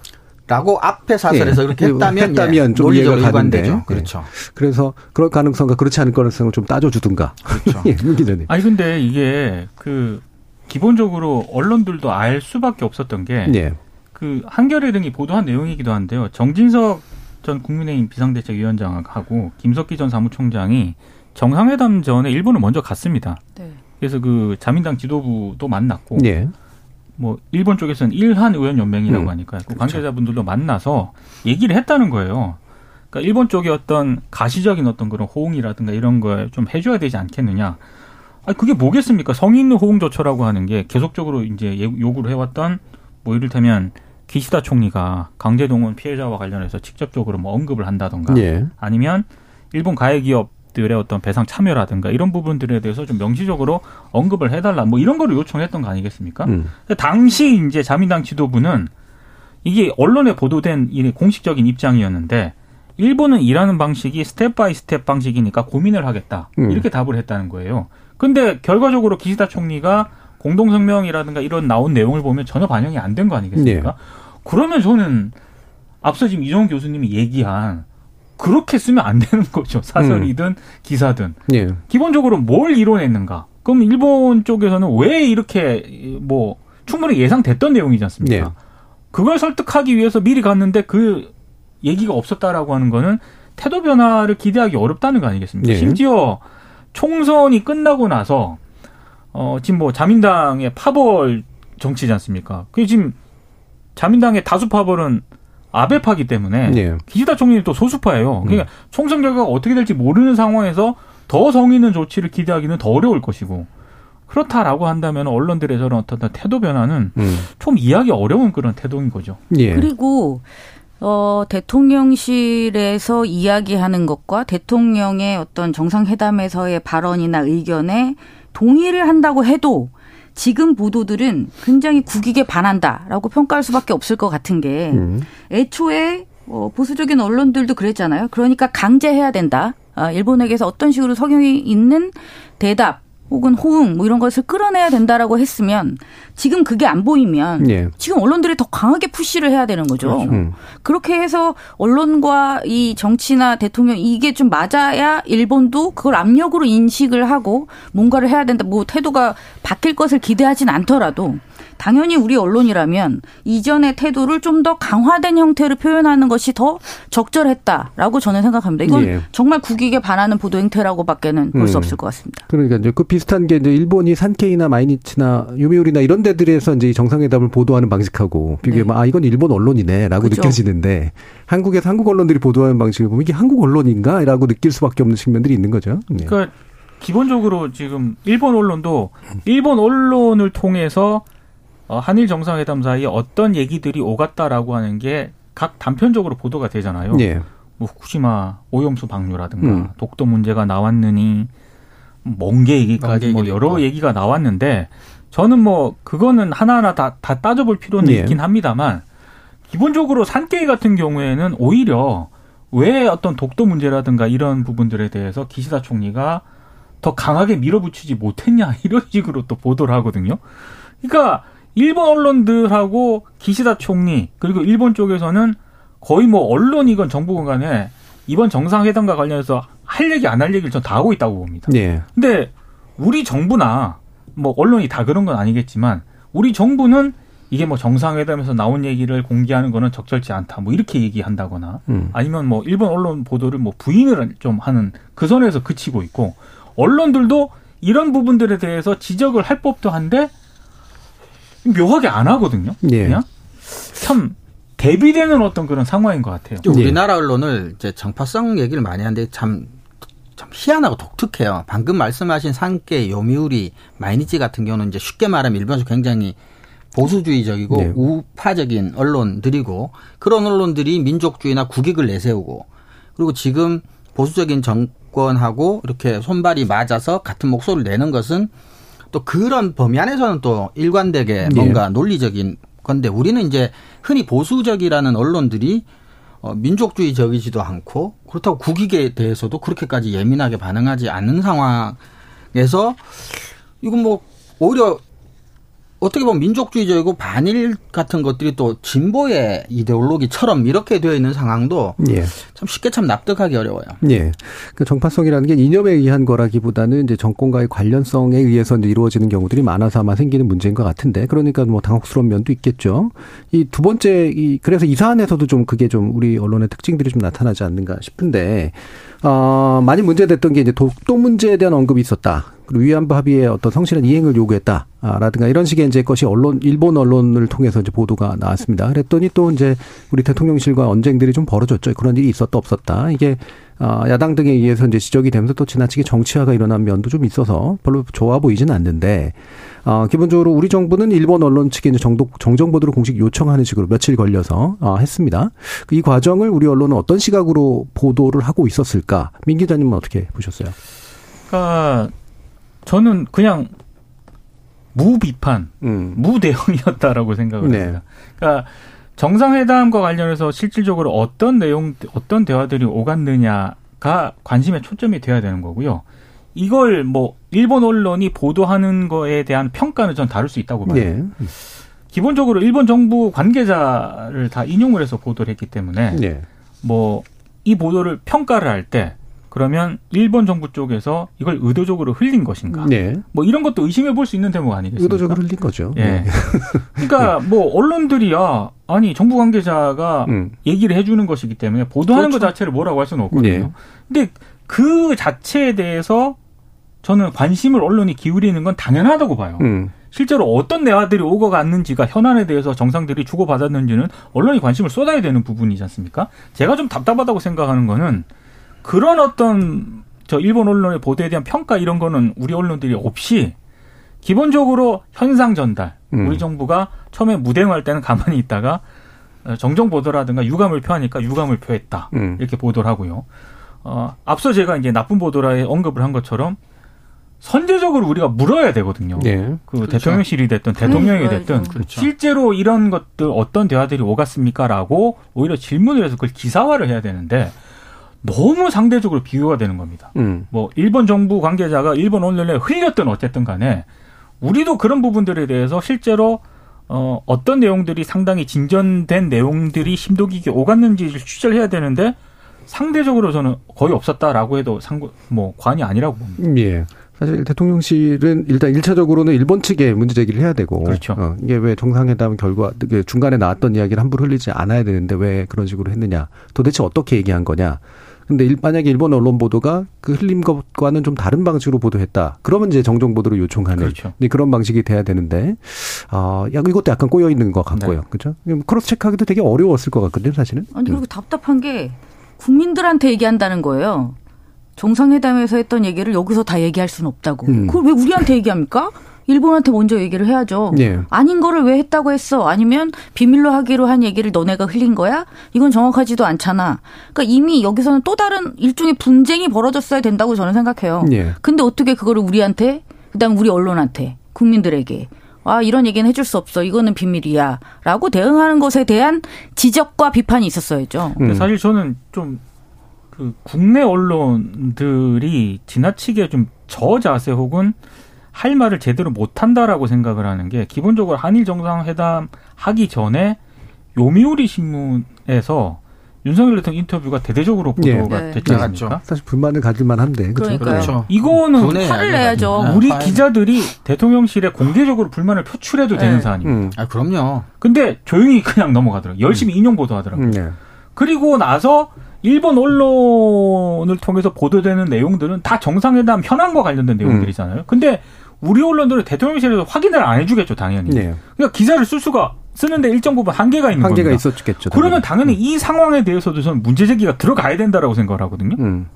라고 앞에 사설에서 네. 그렇게 했다면, 했다면 예. 좀 이해가 가는데 네. 그렇죠. 그래서 그럴 가능성과 그렇지 않을 가능성을 좀 따져주든가. 그렇죠. 예, 기자님. 아니 근데 이게 그 기본적으로 언론들도 알 수밖에 없었던 게 네. 그 한겨레 등이 보도한 내용이기도 한데요. 정진석 전 국민의힘 비상대책위원장하고 김석기 전 사무총장이 정상회담 전에 일본을 먼저 갔습니다. 네. 그래서 그 자민당 지도부도 만났고 네. 뭐 일본 쪽에서는 일한 의원 연맹이라고 음. 하니까 그 그렇죠. 관계자분들도 만나서 얘기를 했다는 거예요. 그러니까 일본 쪽의 어떤 가시적인 어떤 그런 호응이라든가 이런 걸 좀 해줘야 되지 않겠느냐. 아 그게 뭐겠습니까? 성의 있는 호응 조처라고 하는 게 계속적으로 이제 요구를 해왔던 뭐 이를테면 기시다 총리가 강제동원 피해자와 관련해서 직접적으로 뭐 언급을 한다던가 예. 아니면 일본 가해 기업들의 어떤 배상 참여라든가 이런 부분들에 대해서 좀 명시적으로 언급을 해달라 뭐 이런 거를 요청했던 거 아니겠습니까? 음. 당시 이제 자민당 지도부는 이게 언론에 보도된 이 공식적인 입장이었는데 일본은 일하는 방식이 step by step 방식이니까 고민을 하겠다 음. 이렇게 답을 했다는 거예요. 근데 결과적으로 기시다 총리가 공동성명이라든가 이런 나온 내용을 보면 전혀 반영이 안 된 거 아니겠습니까? 네. 그러면 저는 앞서 지금 이종훈 교수님이 얘기한 그렇게 쓰면 안 되는 거죠. 사설이든 음. 기사든. 네. 기본적으로 뭘 이뤄냈는가? 그럼 일본 쪽에서는 왜 이렇게 뭐 충분히 예상됐던 내용이지 않습니까? 네. 그걸 설득하기 위해서 미리 갔는데 그 얘기가 없었다라고 하는 거는 태도 변화를 기대하기 어렵다는 거 아니겠습니까? 네. 심지어 총선이 끝나고 나서 어, 지금 뭐 자민당의 파벌 정치지 않습니까? 그 지금 자민당의 다수 파벌은 아베파기 때문에 네. 기시다 총리는 또 소수파예요. 그러니까 음. 총선 결과가 어떻게 될지 모르는 상황에서 더 성의 있는 조치를 기대하기는 더 어려울 것이고 그렇다라고 한다면 언론들의 저런 어떤 태도 변화는 음. 좀 이해하기 어려운 그런 태도인 거죠. 예. 그리고 어, 대통령실에서 이야기하는 것과 대통령의 어떤 정상회담에서의 발언이나 의견에 동의를 한다고 해도 지금 보도들은 굉장히 국익에 반한다라고 평가할 수밖에 없을 것 같은 게 음. 애초에 어, 보수적인 언론들도 그랬잖아요. 그러니까 강제해야 된다. 아, 일본에게서 어떤 식으로 석용이 있는 대답 혹은 호응 뭐 이런 것을 끌어내야 된다라고 했으면 지금 그게 안 보이면 예. 지금 언론들이 더 강하게 푸시를 해야 되는 거죠. 그렇죠. 음. 그렇게 해서 언론과 이 정치나 대통령 이게 좀 맞아야 일본도 그걸 압력으로 인식을 하고 뭔가를 해야 된다. 뭐 태도가 바뀔 것을 기대하진 않더라도 당연히 우리 언론이라면 이전의 태도를 좀 더 강화된 형태로 표현하는 것이 더 적절했다라고 저는 생각합니다. 이건 예. 정말 국익에 반하는 보도 행태라고밖에는 볼수 음. 없을 것 같습니다. 그러니까 이제 그 비슷한 게 이제 일본이 산케이나 마이니치나 유미우리나 이런 데들에서 이제 정상회담을 보도하는 방식하고 비교해면 네. 아 이건 일본 언론이네라고 그렇죠. 느껴지는데 한국에서 한국 언론들이 보도하는 방식을 보면 이게 한국 언론인가라고 느낄 수밖에 없는 측면들이 있는 거죠. 네. 그러니까 기본적으로 지금 일본 언론도 일본 언론을 통해서 어, 한일 정상회담 사이에 어떤 얘기들이 오갔다라고 하는 게 각 단편적으로 보도가 되잖아요. 네. 뭐 후쿠시마 오염수 방류라든가 음. 독도 문제가 나왔느니 멍게 얘기까지 뭐 여러 있고. 얘기가 나왔는데 저는 뭐 그거는 하나하나 다, 다 따져볼 필요는 네. 있긴 합니다만 기본적으로 산케이 같은 경우에는 오히려 왜 어떤 독도 문제라든가 이런 부분들에 대해서 기시다 총리가 더 강하게 밀어붙이지 못했냐 이런 식으로 또 보도를 하거든요. 그러니까 일본 언론들하고 기시다 총리 그리고 일본 쪽에서는 거의 뭐 언론이건 정부건 간에 이번 정상회담과 관련해서 할 얘기 안 할 얘기를 전 다 하고 있다고 봅니다. 네. 근데 우리 정부나 뭐 언론이 다 그런 건 아니겠지만 우리 정부는 이게 뭐 정상회담에서 나온 얘기를 공개하는 거는 적절치 않다. 뭐 이렇게 얘기한다거나 음. 아니면 뭐 일본 언론 보도를 뭐 부인을 좀 하는 그 선에서 그치고 있고 언론들도 이런 부분들에 대해서 지적을 할 법도 한데 묘하게 안 하거든요. 예. 그냥 참 대비되는 어떤 그런 상황인 것 같아요. 우리나라 예. 언론을 이제 정파성 얘기를 많이 하는데 참, 참 희한하고 독특해요. 방금 말씀하신 산케, 요미우리, 마이니치 같은 경우는 이제 쉽게 말하면 일본에서 굉장히 보수주의적이고 네. 우파적인 언론들이고 그런 언론들이 민족주의나 국익을 내세우고 그리고 지금 보수적인 정권하고 이렇게 손발이 맞아서 같은 목소리를 내는 것은 또 그런 범위 안에서는 또 일관되게 네. 뭔가 네. 논리적인 건데 우리는 이제 흔히 보수적이라는 언론들이 어, 민족주의적이지도 않고 그렇다고 국익에 대해서도 그렇게까지 예민하게 반응하지 않는 상황에서 이건 뭐 오히려 어떻게 보면 민족주의적이고 반일 같은 것들이 또 진보의 이데올로기처럼 이렇게 되어 있는 상황도 예. 참 쉽게 참 납득하기 어려워요. 예. 그 정파성이라는 게 이념에 의한 거라기보다는 이제 정권과의 관련성에 의해서 이제 이루어지는 경우들이 많아서 아마 생기는 문제인 것 같은데 그러니까 뭐 당혹스러운 면도 있겠죠. 이 두 번째 이 그래서 이 사안에서도 좀 그게 좀 우리 언론의 특징들이 좀 나타나지 않는가 싶은데 어 많이 문제됐던 게 이제 독도 문제에 대한 언급이 있었다. 그리고 위안부 합의의 어떤 성실한 이행을 요구했다라든가 이런 식의 이제 것이 언론 일본 언론을 통해서 이제 보도가 나왔습니다. 그랬더니 또 이제 우리 대통령실과 언쟁들이 좀 벌어졌죠. 그런 일이 있었다 없었다. 이게 어, 야당 등에 의해서 이제 지적이 되면서 또 지나치게 정치화가 일어난 면도 좀 있어서 별로 좋아 보이지는 않는데 어, 기본적으로 우리 정부는 일본 언론 측에 이제 정독 정정 보도를 공식 요청하는 식으로 며칠 걸려서 어, 했습니다. 이 과정을 우리 언론은 어떤 시각으로 보도를 하고 있었을까? 민 기자님은 어떻게 보셨어요? 그러니까 저는 그냥 무비판, 음. 무대응이었다라고 생각을 네. 합니다. 그러니까 정상회담과 관련해서 실질적으로 어떤 내용, 어떤 대화들이 오갔느냐가 관심의 초점이 돼야 되는 거고요. 이걸 뭐 일본 언론이 보도하는 거에 대한 평가는 전 다룰 수 있다고 봐요. 네. 기본적으로 일본 정부 관계자를 다 인용을 해서 보도를 했기 때문에 네. 뭐이 보도를 평가를 할 때 그러면 일본 정부 쪽에서 이걸 의도적으로 흘린 것인가? 네. 뭐 이런 것도 의심해 볼 수 있는 대목 아니겠습니까? 의도적으로 흘린 거죠. 예. 네. 그러니까 네. 뭐 언론들이야 아니 정부 관계자가 음. 얘기를 해주는 것이기 때문에 보도하는 그렇죠. 것 자체를 뭐라고 할 수는 없거든요. 네. 근데 그 자체에 대해서 저는 관심을 언론이 기울이는 건 당연하다고 봐요. 음. 실제로 어떤 내화들이 오고 갔는지가 현안에 대해서 정상들이 주고받았는지는 언론이 관심을 쏟아야 되는 부분이지 않습니까? 제가 좀 답답하다고 생각하는 거는 그런 어떤 저 일본 언론의 보도에 대한 평가 이런 거는 우리 언론들이 없이 기본적으로 현상 전달. 음. 우리 정부가 처음에 무대응할 때는 가만히 있다가 정정 보도라든가 유감을 표하니까 유감을 표했다. 음. 이렇게 보도를 하고요. 어, 앞서 제가 이제 나쁜 보도라에 언급을 한 것처럼 선제적으로 우리가 물어야 되거든요. 네. 그 그렇죠. 대통령실이 됐든 대통령이 됐든 그렇죠. 실제로 이런 것들 어떤 대화들이 오갔습니까라고 오히려 질문을 해서 그걸 기사화를 해야 되는데 너무 상대적으로 비교가 되는 겁니다. 음. 뭐 일본 정부 관계자가 일본 언론에 흘렸든 어쨌든 간에 우리도 그런 부분들에 대해서 실제로 어, 어떤 내용들이 상당히 진전된 내용들이 심도 깊게 오갔는지를 취재를 해야 되는데 상대적으로 저는 거의 없었다라고 해도 상고 뭐 관이 아니라고 봅니다. 예. 사실 대통령실은 일단 일차적으로는 일본 측에 문제 제기를 해야 되고 그렇죠. 어, 이게 왜 정상회담 결과 중간에 나왔던 이야기를 함부로 흘리지 않아야 되는데 왜 그런 식으로 했느냐 도대체 어떻게 얘기한 거냐 근데 만약에 일본 언론 보도가 그 흘린 것과는 좀 다른 방식으로 보도했다. 그러면 이제 정정 보도를 요청하는 그렇죠. 그런 방식이 돼야 되는데 아, 야 이것도 약간 꼬여 있는 것 같고요. 네. 그렇죠? 크로스 체크하기도 되게 어려웠을 것 같거든요, 사실은. 아니 그리고 음. 답답한 게 국민들한테 얘기한다는 거예요. 정상회담에서 했던 얘기를 여기서 다 얘기할 수는 없다고. 음. 그걸 왜 우리한테 얘기합니까? 일본한테 먼저 얘기를 해야죠. 네. 아닌 거를 왜 했다고 했어? 아니면 비밀로 하기로 한 얘기를 너네가 흘린 거야? 이건 정확하지도 않잖아. 그러니까 이미 여기서는 또 다른 일종의 분쟁이 벌어졌어야 된다고 저는 생각해요. 네. 근데 어떻게 그거를 우리한테, 그다음 우리 언론한테, 국민들에게 아, 이런 얘기는 해줄 수 없어. 이거는 비밀이야. 라고 대응하는 것에 대한 지적과 비판이 있었어야죠. 음. 사실 저는 좀, 그, 국내 언론들이 지나치게 좀 저자세 혹은 할 말을 제대로 못한다라고 생각을 하는 게 기본적으로 한일 정상회담 하기 전에 요미우리 신문에서 윤석열 대통령 인터뷰가 대대적으로 보도가 네. 됐지 않습니까? 사실 불만을 가질만 한데 그렇죠. 그렇죠. 이거는 화를 내야죠. 우리 네. 기자들이 대통령실에 공개적으로 불만을 표출해도 네. 되는 사안입니다. 음. 아 그럼요. 근데 조용히 그냥 넘어가더라고요. 열심히 음. 인용 보도하더라고요. 음. 네. 그리고 나서 일본 언론을 통해서 보도되는 내용들은 다 정상회담 현안과 관련된 내용들이잖아요. 근데 우리 언론들은 대통령실에서 확인을 안 해주겠죠, 당연히. 네. 그러니까 기사를 쓸 수가 쓰는데 일정 부분 한계가 있는 한계가 겁니다. 있었겠죠. 그러면 당연히 음. 이 상황에 대해서도 저는 문제 제기가 들어가야 된다라고 생각을 하거든요. 음.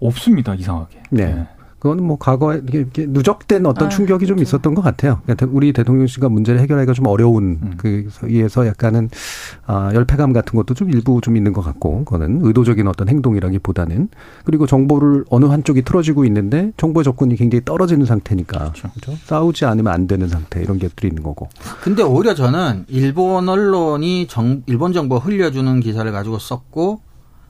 없습니다, 이상하게. 네. 네. 그건 뭐 과거에 이렇게 누적된 어떤 아, 충격이 좀 있었던 것 같아요. 그러니까 우리 대통령실과 문제를 해결하기가 좀 어려운 음. 그 위에서 약간은 아, 열패감 같은 것도 좀 일부 좀 있는 것 같고, 그거는 의도적인 어떤 행동이라기보다는 그리고 정보를 어느 한쪽이 틀어지고 있는데 정보 접근이 굉장히 떨어지는 상태니까 그렇죠. 그렇죠? 싸우지 않으면 안 되는 상태 이런 것들이 있는 거고. 근데 오히려 저는 일본 언론이 정, 일본 정보 흘려주는 기사를 가지고 썼고,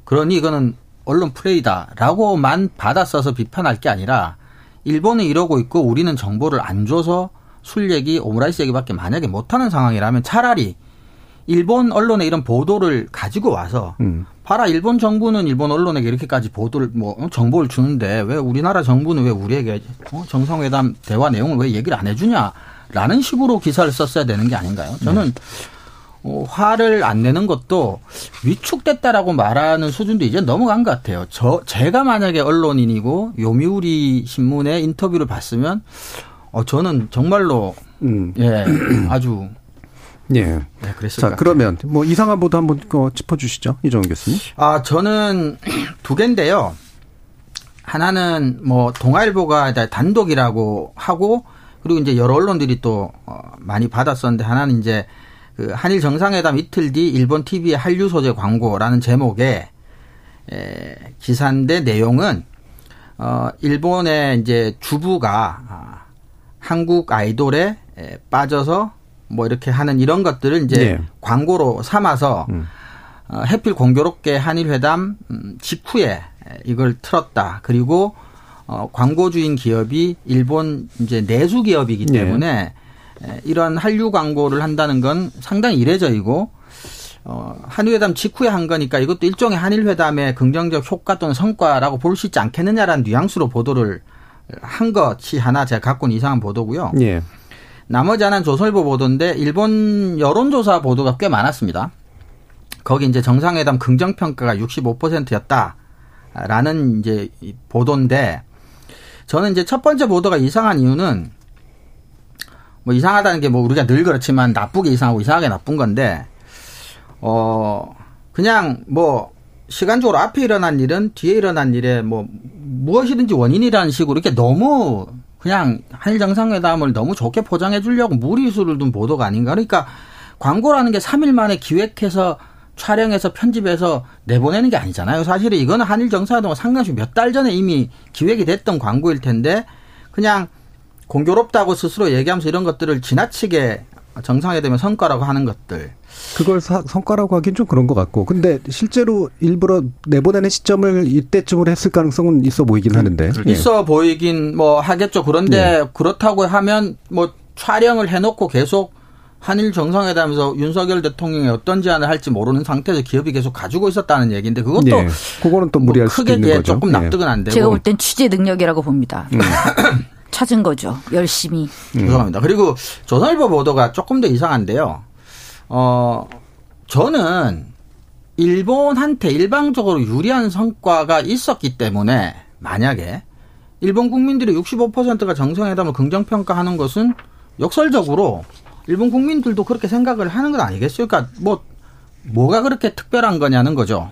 그러니 이거는 언론 플레이다라고만 받아 써서 비판할 게 아니라 일본은 이러고 있고 우리는 정보를 안 줘서 술 얘기, 오므라이스 얘기밖에 만약에 못하는 상황이라면 차라리 일본 언론의 이런 보도를 가지고 와서 음. 봐라 일본 정부는 일본 언론에게 이렇게까지 보도를 뭐 어, 정보를 주는데 왜 우리나라 정부는 왜 우리에게 어, 정상회담 대화 내용을 왜 얘기를 안 해주냐라는 식으로 기사를 썼어야 되는 게 아닌가요? 저는 네. 어, 화를 안 내는 것도 위축됐다라고 말하는 수준도 이제 넘어간 것 같아요. 저 제가 만약에 언론인이고 요미우리 신문의 인터뷰를 봤으면 어 저는 정말로 음. 예 아주 예. 네, 그랬을 자, 그러면 뭐 이상한 보도 한번 어, 짚어 주시죠, 이정훈 교수님. 아, 저는 두 개인데요. 하나는 뭐 동아일보가 단독이라고 하고 그리고 이제 여러 언론들이 또 어, 많이 받았었는데 하나는 이제 그 한일 정상회담 이틀 뒤 일본 TV의 한류 소재 광고라는 제목의 에, 기사인데 내용은 어 일본의 이제 주부가 아, 한국 아이돌에 에, 빠져서 뭐 이렇게 하는 이런 것들을 이제 네. 광고로 삼아서 음. 어, 해필 공교롭게 한일 회담 음, 직후에 이걸 틀었다. 그리고 어, 광고주인 기업이 일본 이제 내수 기업이기 네. 때문에 네. 이런 한류 광고를 한다는 건 상당히 이례적이고 어, 한일회담 직후에 한 거니까 이것도 일종의 한일회담의 긍정적 효과 또는 성과라고 볼 수 있지 않겠느냐라는 뉘앙스로 보도를 한 것이 하나 제가 갖고 있는 이상한 보도고요. 예. 나머지 하나는 조선일보 보도인데 일본 여론조사 보도가 꽤 많았습니다. 거기 이제 정상회담 긍정평가가 65%였다라는 이제 보도인데 저는 이제 첫 번째 보도가 이상한 이유는 뭐 이상하다는 게 뭐 우리가 늘 그렇지만 나쁘게 이상하고 이상하게 나쁜 건데 어 그냥 뭐 시간적으로 앞에 일어난 일은 뒤에 일어난 일에 뭐 무엇이든지 원인이라는 식으로 이렇게 너무 그냥 한일 정상회담을 너무 좋게 포장해 주려고 무리수를 둔 보도가 아닌가. 그러니까 광고라는 게 3일 만에 기획해서 촬영해서 편집해서 내보내는 게 아니잖아요. 사실은 이거는 한일 정상회담과 상당히 몇 달 전에 이미 기획이 됐던 광고일 텐데 그냥 공교롭다고 스스로 얘기하면서 이런 것들을 지나치게 정상회담의 성과라고 하는 것들. 그걸 사, 성과라고 하긴 좀 그런 것 같고. 근데 실제로 일부러 내보내는 시점을 이때쯤으로 했을 가능성은 있어 보이긴 그, 하는데. 그, 있어 보이긴 뭐 하겠죠. 그런데 예. 그렇다고 하면 뭐 촬영을 해놓고 계속 한일 정상회담에서 윤석열 대통령이 어떤 제안을 할지 모르는 상태에서 기업이 계속 가지고 있었다는 얘기인데 그것도 예. 그거는 또 무리할 뭐 크게 수도 있는 거죠. 조금 예. 납득은 안 되고. 제가 볼 땐 취재 능력이라고 봅니다. 음. 찾은 거죠. 열심히. 음. 죄송합니다. 그리고 조선일보 보도가 조금 더 이상한데요. 어, 저는 일본한테 일방적으로 유리한 성과가 있었기 때문에 만약에 일본 국민들이 65%가 정상회담을 긍정평가하는 것은 역설적으로 일본 국민들도 그렇게 생각을 하는 건 아니겠어요? 그러니까 뭐, 뭐가 그렇게 특별한 거냐는 거죠.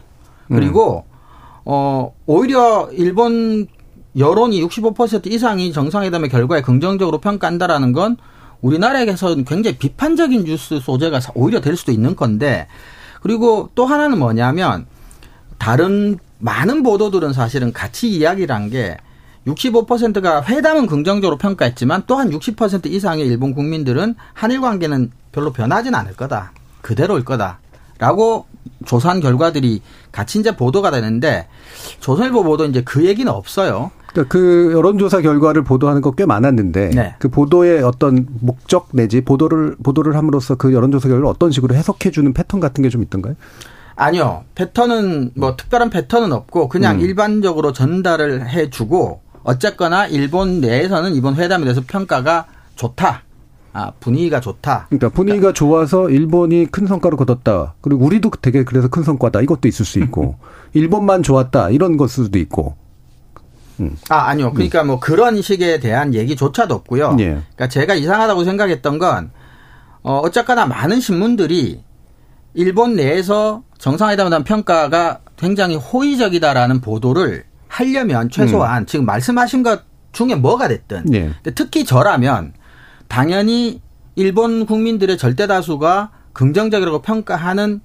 그리고, 음. 어, 오히려 일본 여론이 65% 이상이 정상회담의 결과에 긍정적으로 평가한다라는 건 우리나라에서는 굉장히 비판적인 뉴스 소재가 오히려 될 수도 있는 건데 그리고 또 하나는 뭐냐면 다른 많은 보도들은 사실은 같이 이야기를 한게 65%가 회담은 긍정적으로 평가했지만 또한 60% 이상의 일본 국민들은 한일 관계는 별로 변하진 않을 거다. 그대로일 거다. 라고 조사한 결과들이 같이 이제 보도가 되는데 조선일보 보도 이제 그 얘기는 없어요. 그러니까 그 여론조사 결과를 보도하는 거 꽤 많았는데 네. 그 보도의 어떤 목적 내지 보도를 보도를 함으로써 그 여론조사 결과를 어떤 식으로 해석해 주는 패턴 같은 게 좀 있던가요? 아니요. 패턴은 뭐 특별한 패턴은 없고 그냥 음. 일반적으로 전달을 해 주고 어쨌거나 일본 내에서는 이번 회담에 대해서 평가가 좋다. 아, 분위기가 좋다. 그러니까 분위기가 그러니까. 좋아서 일본이 큰 성과를 거뒀다. 그리고 우리도 되게 그래서 큰 성과다. 이것도 있을 수 있고. 일본만 좋았다. 이런 것 수도 있고. 음. 아, 아니요. 그러니까 음. 뭐 그런 식에 대한 얘기조차도 없고요. 예. 그러니까 제가 이상하다고 생각했던 건 어, 어쨌거나 많은 신문들이 일본 내에서 정상회담에 대한 평가가 굉장히 호의적이다라는 보도를 하려면 최소한 음. 지금 말씀하신 것 중에 뭐가 됐든 예. 특히 저라면 당연히 일본 국민들의 절대 다수가 긍정적이라고 평가하는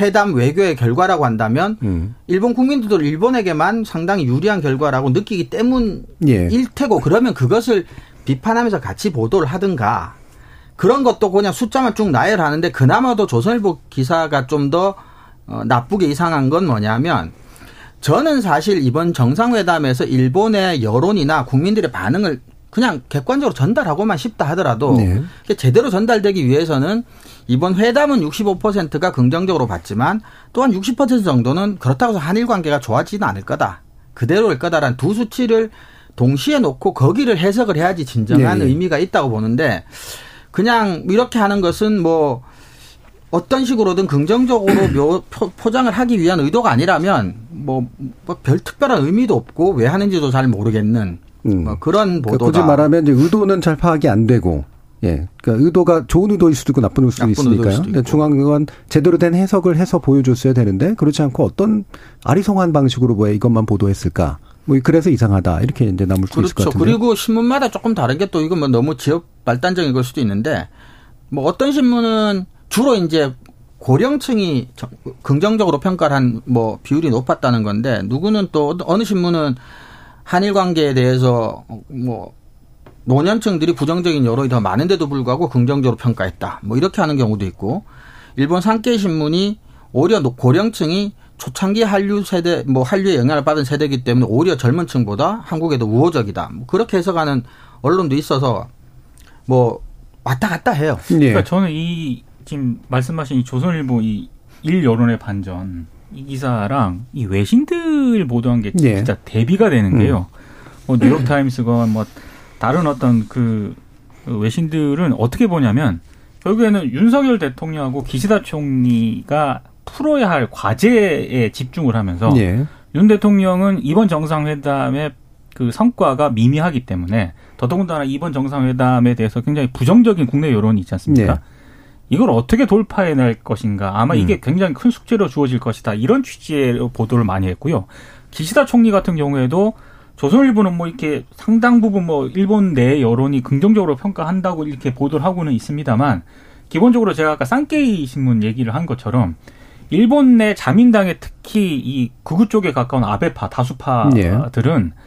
회담 외교의 결과라고 한다면 음. 일본 국민들도 일본에게만 상당히 유리한 결과라고 느끼기 때문일 예. 테고 그러면 그것을 비판하면서 같이 보도를 하든가 그런 것도 그냥 숫자만 쭉 나열하는데 그나마도 조선일보 기사가 좀더 어, 나쁘게 이상한 건 뭐냐면 저는 사실 이번 정상회담에서 일본의 여론이나 국민들의 반응을 그냥 객관적으로 전달하고만 싶다 하더라도 네. 제대로 전달되기 위해서는 이번 회담은 65%가 긍정적으로 봤지만 또한 60% 정도는 그렇다고 해서 한일 관계가 좋아지지는 않을 거다. 그대로일 거다라는 두 수치를 동시에 놓고 거기를 해석을 해야지 진정한 네. 의미가 있다고 보는데 그냥 이렇게 하는 것은 뭐 어떤 식으로든 긍정적으로 묘, 포장을 하기 위한 의도가 아니라면 뭐별 뭐 특별한 의미도 없고 왜 하는지도 잘 모르겠는 음. 뭐 그런 보도다. 그러니까 굳이 말하면 이제 의도는 잘 파악이 안 되고 예. 그러니까 의도가 좋은 의도일 수도 있고 나쁜 의도일 수도 있으니까요. 수도 중앙은 제대로 된 해석을 해서 보여줬어야 되는데 그렇지 않고 어떤 아리송한 방식으로 왜 이것만 보도했을까? 뭐 그래서 이상하다 이렇게 이제 남을 수 그렇죠. 있을 것 같은데. 그리고 신문마다 조금 다른 게또 이건 뭐 너무 지역 발단적인 걸 수도 있는데 뭐 어떤 신문은 주로 이제 고령층이 긍정적으로 평가를 한 뭐 비율이 높았다는 건데 누구는 또 어느 신문은 한일 관계에 대해서 뭐 노년층들이 부정적인 여론이 더 많은데도 불구하고 긍정적으로 평가했다. 뭐 이렇게 하는 경우도 있고 일본 산케이 신문이 오히려 고령층이 초창기 한류 세대 뭐 한류의 영향을 받은 세대이기 때문에 오히려 젊은 층보다 한국에도 우호적이다. 뭐 그렇게 해석하는 언론도 있어서 뭐 왔다 갔다 해요. 네. 그러니까 저는 이 지금 말씀하신 이 조선일보 이 일 여론의 반전 이 기사랑 이 외신들 보도한 게 네. 진짜 대비가 되는 게요. 음. 뭐 뉴욕 타임스건 뭐 다른 어떤 그 외신들은 어떻게 보냐면 결국에는 윤석열 대통령하고 기시다 총리가 풀어야 할 과제에 집중을 하면서 네. 윤 대통령은 이번 정상회담의 그 성과가 미미하기 때문에 더더군다나 이번 정상회담에 대해서 굉장히 부정적인 국내 여론이 있지 않습니까? 네. 이걸 어떻게 돌파해낼 것인가. 아마 이게 음. 굉장히 큰 숙제로 주어질 것이다. 이런 취지의 보도를 많이 했고요. 기시다 총리 같은 경우에도 조선일보는 뭐 이렇게 상당 부분 뭐 일본 내 여론이 긍정적으로 평가한다고 이렇게 보도를 하고는 있습니다만 기본적으로 제가 아까 쌍케이 신문 얘기를 한 것처럼 일본 내 자민당의 특히 이 극우 쪽에 가까운 아베파 다수파들은 예.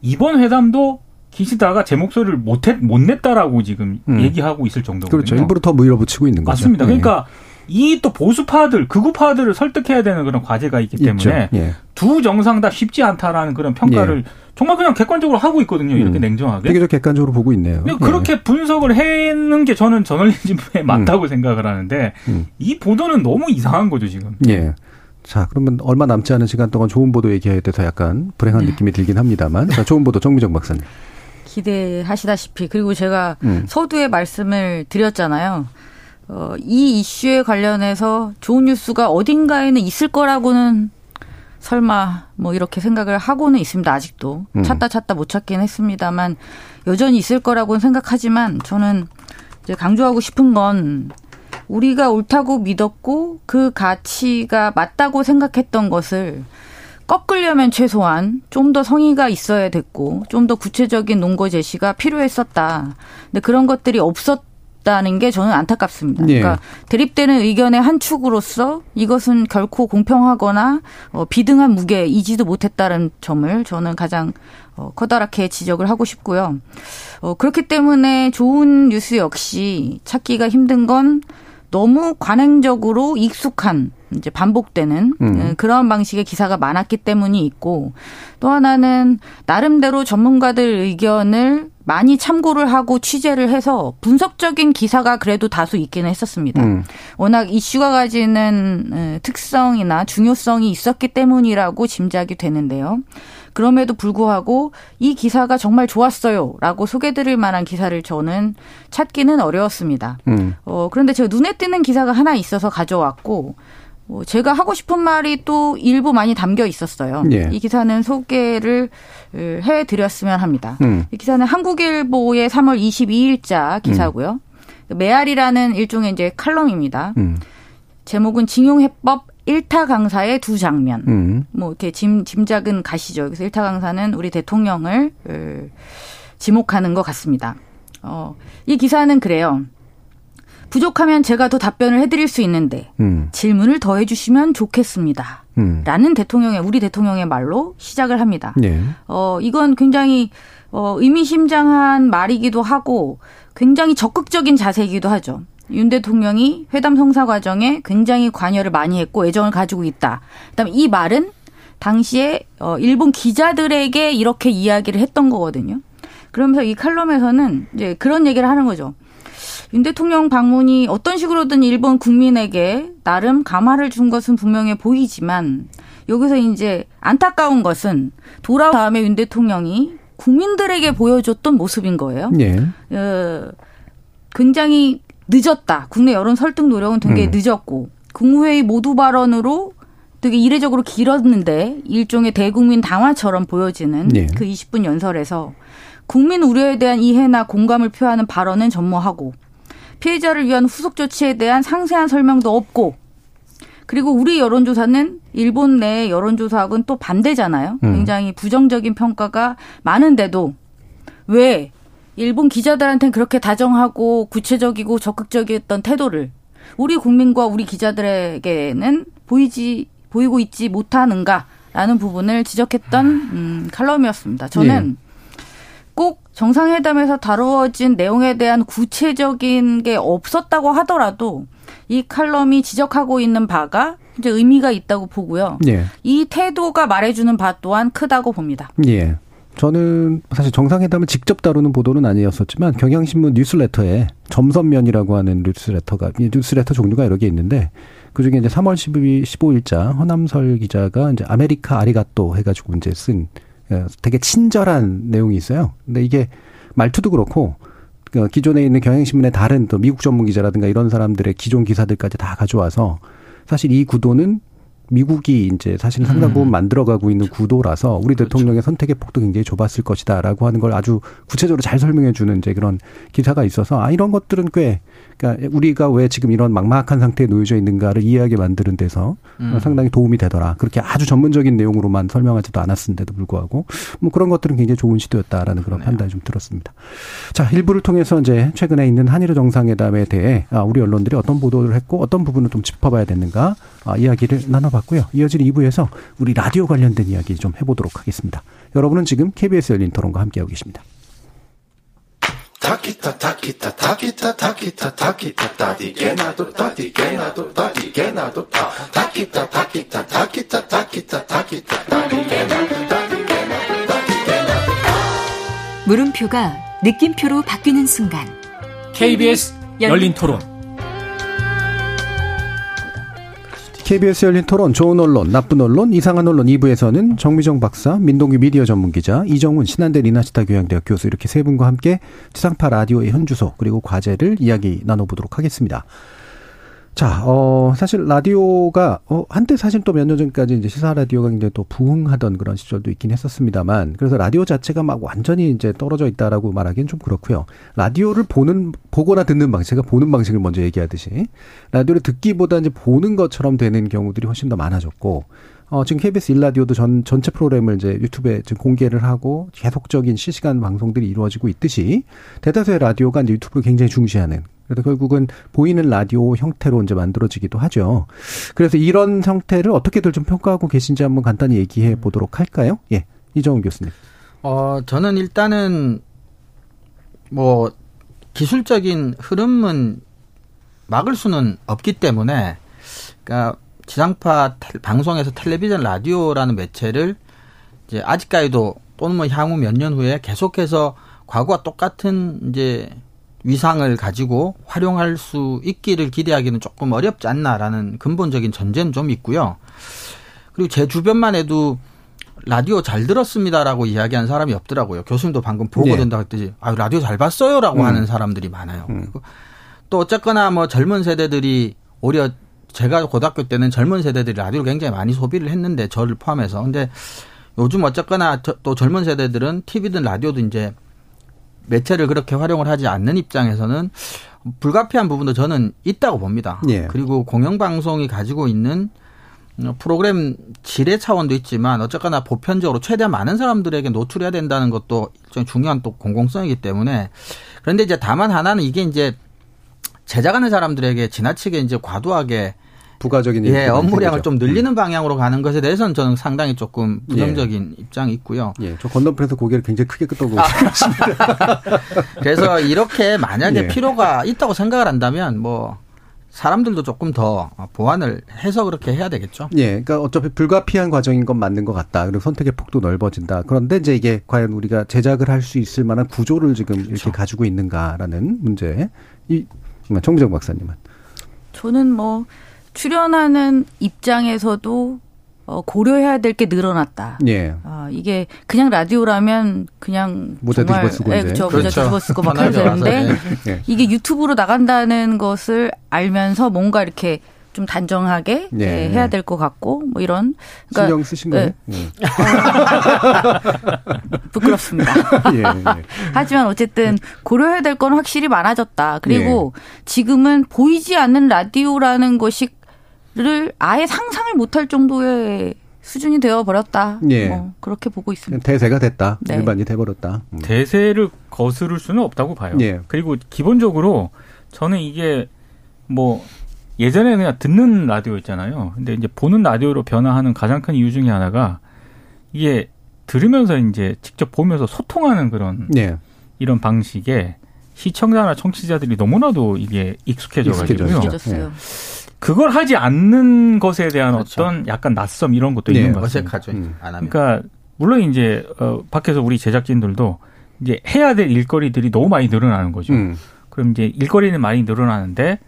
이번 회담도 기시다가 제 목소리를 못 했 못 냈다라고 지금 음. 얘기하고 있을 정도거든요. 그렇죠. 일부러 더 밀어붙이고 있는 거죠. 맞습니다. 그러니까 예. 이또 보수파들, 극우파들을 설득해야 되는 그런 과제가 있기 때문에 예. 두 정상 다 쉽지 않다라는 그런 평가를 예. 정말 그냥 객관적으로 하고 있거든요. 이렇게 음. 냉정하게. 되게 객관적으로 보고 있네요. 그렇게 예. 분석을 해는 게 저는 저널리즘에 음. 맞다고 음. 생각을 하는데 음. 이 보도는 너무 이상한 거죠 지금. 예. 자, 그러면 얼마 남지 않은 시간 동안 좋은 보도 얘기해야 돼서 약간 불행한 네. 느낌이 들긴 합니다만. 자, 좋은 보도 정미정 박사님. 기대하시다시피 그리고 제가 음. 서두에 말씀을 드렸잖아요. 어, 이 이슈에 관련해서 좋은 뉴스가 어딘가에는 있을 거라고는 설마 뭐 이렇게 생각을 하고는 있습니다. 아직도 음. 찾다 찾다 못 찾긴 했습니다만 여전히 있을 거라고는 생각하지만 저는 이제 강조하고 싶은 건 우리가 옳다고 믿었고 그 가치가 맞다고 생각했던 것을 꺾으려면 최소한 좀 더 성의가 있어야 됐고 좀 더 구체적인 논거 제시가 필요했었다. 근데 그런 것들이 없었 없다는 게 저는 안타깝습니다. 네. 그러니까 대립되는 의견의 한 축으로서 이것은 결코 공평하거나 어, 비등한 무게이지도 못했다는 점을 저는 가장 어, 커다랗게 지적을 하고 싶고요. 어, 그렇기 때문에 좋은 뉴스 역시 찾기가 힘든 건 너무 관행적으로 익숙한 이제 반복되는 음. 어, 그런 방식의 기사가 많았기 때문이 있고 또 하나는 나름대로 전문가들 의견을 많이 참고를 하고 취재를 해서 분석적인 기사가 그래도 다수 있기는 했었습니다. 음. 워낙 이슈가 가지는 어, 특성이나 중요성이 있었기 때문이라고 짐작이 되는데요. 그럼에도 불구하고 이 기사가 정말 좋았어요. 라고 소개드릴 만한 기사를 저는 찾기는 어려웠습니다. 음. 어, 그런데 제가 눈에 띄는 기사가 하나 있어서 가져왔고, 뭐 제가 하고 싶은 말이 또 일부 많이 담겨 있었어요. 예. 이 기사는 소개를 해 드렸으면 합니다. 음. 이 기사는 한국일보의 3월 22일자 기사고요. 음. 메아리라는 일종의 이제 칼럼입니다. 음. 제목은 징용해법 1타 강사의 두 장면. 음. 뭐 이렇게 짐 짐작은 가시죠. 그래서 1타 강사는 우리 대통령을 지목하는 것 같습니다. 어, 이 기사는 그래요. 부족하면 제가 더 답변을 해드릴 수 있는데 음. 질문을 더 해주시면 좋겠습니다. 음. 라는 대통령의 우리 대통령의 말로 시작을 합니다. 네. 어 이건 굉장히 어 의미심장한 말이기도 하고 굉장히 적극적인 자세이기도 하죠. 윤 대통령이 회담 성사 과정에 굉장히 관여를 많이 했고 애정을 가지고 있다. 그다음에 이 말은 당시에 어 일본 기자들에게 이렇게 이야기를 했던 거거든요. 그러면서 이 칼럼에서는 이제 그런 얘기를 하는 거죠. 윤 대통령 방문이 어떤 식으로든 일본 국민에게 나름 감화를 준 것은 분명해 보이지만 여기서 이제 안타까운 것은 돌아온 다음에 윤 대통령이 국민들에게 보여줬던 모습인 거예요. 예. 어, 굉장히 늦었다. 국내 여론 설득 노력은 되게 음. 늦었고 국무회의 모두 발언으로 되게 이례적으로 길었는데 일종의 대국민 당화처럼 보여지는 예. 그 20분 연설에서 국민 우려에 대한 이해나 공감을 표하는 발언은 전무하고 피해자를 위한 후속 조치에 대한 상세한 설명도 없고 그리고 우리 여론조사는 일본 내 여론조사하고는 또 반대잖아요. 음. 굉장히 부정적인 평가가 많은데도 왜 일본 기자들한테는 그렇게 다정하고 구체적이고 적극적이었던 태도를 우리 국민과 우리 기자들에게는 보이지 보이고 있지 못하는가라는 부분을 지적했던 음, 칼럼이었습니다. 저는 예. 꼭 정상회담에서 다루어진 내용에 대한 구체적인 게 없었다고 하더라도 이 칼럼이 지적하고 있는 바가 이제 의미가 있다고 보고요. 예. 이 태도가 말해주는 바 또한 크다고 봅니다. 예. 저는 사실 정상회담을 직접 다루는 보도는 아니었었지만 경향신문 뉴스레터에 점선면이라고 하는 뉴스레터가 뉴스레터 종류가 여러 개 있는데 그 중에 이제 3월 12, 15일자 허남설 기자가 이제 아메리카 ありがとう 해가지고 이제 쓴 어, 되게 친절한 내용이 있어요. 근데 이게 말투도 그렇고 그 기존에 있는 경향신문의 다른 또 미국 전문 기자라든가 이런 사람들의 기존 기사들까지 다 가져와서 사실 이 구도는 미국이 이제 사실 상당 부분 음. 만들어가고 있는 구도라서 우리 그렇죠. 대통령의 선택의 폭도 굉장히 좁았을 것이다라고 하는 걸 아주 구체적으로 잘 설명해 주는 이제 그런 기사가 있어서 아 이런 것들은 꽤 그러니까 우리가 왜 지금 이런 막막한 상태에 놓여져 있는가를 이해하게 만드는 데서 음. 상당히 도움이 되더라. 그렇게 아주 전문적인 내용으로만 설명하지도 않았는데도 불구하고 뭐 그런 것들은 굉장히 좋은 시도였다라는 그런 판단이 좀 들었습니다. 자, 일부를 통해서 이제 최근에 있는 한일 정상회담에 대해 아, 우리 언론들이 어떤 보도를 했고 어떤 부분을 좀 짚어봐야 되는가 아, 이야기를 나눠 봤고요. 이어진 2부에서 우리 라디오 관련된 이야기 좀 해보도록 하겠습니다. 여러분은 지금 KBS 열린 토론과 함께하고 계십니다. 물음표가 느낌표로 바뀌는 순간 KBS 열린 토론 KBS 열린 토론 좋은 언론, 나쁜 언론, 이상한 언론 2부에서는 정미정 박사, 민동기 미디어 전문 기자, 이정훈 신한대 리나시타 교양대학 교수 이렇게 세 분과 함께 지상파 라디오의 현주소 그리고 과제를 이야기 나눠보도록 하겠습니다. 자, 어, 사실 라디오가, 어, 한때 사실 또 몇 년 전까지 이제 시사 라디오가 굉장히 또 부흥하던 그런 시절도 있긴 했었습니다만, 그래서 라디오 자체가 막 완전히 이제 떨어져 있다라고 말하기는 좀 그렇고요. 라디오를 보는, 보거나 듣는 방식, 제가 보는 방식을 먼저 얘기하듯이, 라디오를 듣기보다 이제 보는 것처럼 되는 경우들이 훨씬 더 많아졌고, 어, 지금 KBS 일라디오도 전, 전체 프로그램을 이제 유튜브에 지금 공개를 하고 계속적인 실시간 방송들이 이루어지고 있듯이 대다수의 라디오가 이제 유튜브를 굉장히 중시하는 그래서 결국은 보이는 라디오 형태로 이제 만들어지기도 하죠. 그래서 이런 형태를 어떻게들 좀 평가하고 계신지 한번 간단히 얘기해 보도록 할까요? 예. 이정훈 교수님. 어, 저는 일단은 뭐 기술적인 흐름은 막을 수는 없기 때문에 그러니까 지상파 방송에서 텔레비전 라디오라는 매체를 이제 아직까지도 또는 뭐 향후 몇 년 후에 계속해서 과거와 똑같은 이제 위상을 가지고 활용할 수 있기를 기대하기는 조금 어렵지 않나라는 근본적인 전제는 좀 있고요. 그리고 제 주변만 해도 라디오 잘 들었습니다라고 이야기한 사람이 없더라고요. 교수님도 방금 보고 네. 된다고 했더니 아 라디오 잘 봤어요라고 음. 하는 사람들이 많아요. 음. 또 어쨌거나 뭐 젊은 세대들이 오히려 제가 고등학교 때는 젊은 세대들이 라디오를 굉장히 많이 소비를 했는데 저를 포함해서 근데 요즘 어쨌거나 또 젊은 세대들은 TV든 라디오든 이제 매체를 그렇게 활용을 하지 않는 입장에서는 불가피한 부분도 저는 있다고 봅니다. 예. 그리고 공영방송이 가지고 있는 프로그램 질의 차원도 있지만 어쨌거나 보편적으로 최대한 많은 사람들에게 노출해야 된다는 것도 일종의 중요한 또 공공성이기 때문에 그런데 이제 다만 하나는 이게 이제 제작하는 사람들에게 지나치게 이제 과도하게 부가적인 예, 업무량을 좀 늘리는 음. 방향으로 가는 것에 대해서는 저는 상당히 조금 부정적인 예. 입장이 있고요. 예, 저 건너편에서 고개를 굉장히 크게 끄덕고 있습니다. 그래서 이렇게 만약에 예. 필요가 있다고 생각을 한다면 뭐 사람들도 조금 더 보완을 해서 그렇게 해야 되겠죠. 예, 그러니까 어차피 불가피한 과정인 건 맞는 것 같다. 그리고 선택의 폭도 넓어진다. 그런데 이제 이게 과연 우리가 제작을 할 수 있을 만한 구조를 지금 이렇게 그렇죠. 가지고 있는가라는 문제. 이 정비정 박사님은 저는 뭐 출연하는 입장에서도 어, 고려해야 될 게 늘어났다. 예. 아, 이게 그냥 라디오라면 그냥 모자 뒤집어 쓰고 예, 그렇죠. 모자 그렇죠. 뒤집어 쓰고 막 해도 되는데 네. 이게 유튜브로 나간다는 것을 알면서 뭔가 이렇게 좀 단정하게 예. 예, 해야 될 것 같고 뭐 이런 그러니까, 신경 쓰신 거예요? 예. 예. 부끄럽습니다. 예, 예, 하지만 어쨌든 고려해야 될 건 확실히 많아졌다. 그리고 지금은 보이지 않는 라디오라는 것이 를 아예 상상을 못할 정도의 수준이 되어 버렸다. 예. 뭐 그렇게 보고 있습니다. 대세가 됐다. 네. 일반이 돼 버렸다. 음. 대세를 거스를 수는 없다고 봐요. 예. 그리고 기본적으로 저는 이게 뭐 예전에 그냥 듣는 라디오였잖아요. 근데 이제 보는 라디오로 변화하는 가장 큰 이유 중에 하나가 이게 들으면서 이제 직접 보면서 소통하는 그런 예. 이런 방식에 시청자나 청취자들이 너무나도 이게 익숙해져 가지고요. 익숙해졌어요. 그걸 하지 않는 것에 대한 그렇죠. 어떤 약간 낯섦 이런 것도 네, 있는 것 같습니다. 어색하죠. 음. 그러니까 물론 이제 어 밖에서 우리 제작진들도 이제 해야 될 일거리들이 너무 많이 늘어나는 거죠. 음. 그럼 이제 일거리는 많이 늘어나는데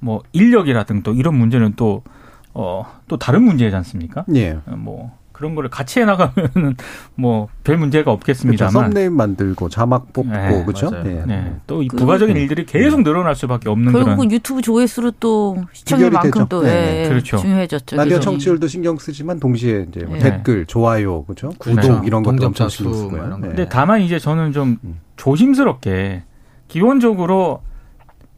뭐 인력이라든 또 이런 문제는 또 어, 또 다른 문제지 않습니까? 예. 어, 뭐 그런 거를 같이 해 나가면은 뭐별 문제가 없겠습니다만. 그렇죠. 썸네임 만들고 자막 뽑고 네, 그렇죠. 네. 네. 또이 부가적인 일들이 계속 늘어날 수밖에 없는 결국은 그런. 유튜브 조회수로 또 시청률만큼 또 네. 예, 그렇죠. 중요해졌죠. 라디오 청취율도 신경 쓰지만 동시에 이제 뭐 네. 댓글, 좋아요, 그렇죠. 구독 그렇죠. 이런 것도 엄청 신경 쓰고요. 네. 근데 다만 이제 저는 좀 음. 조심스럽게 기본적으로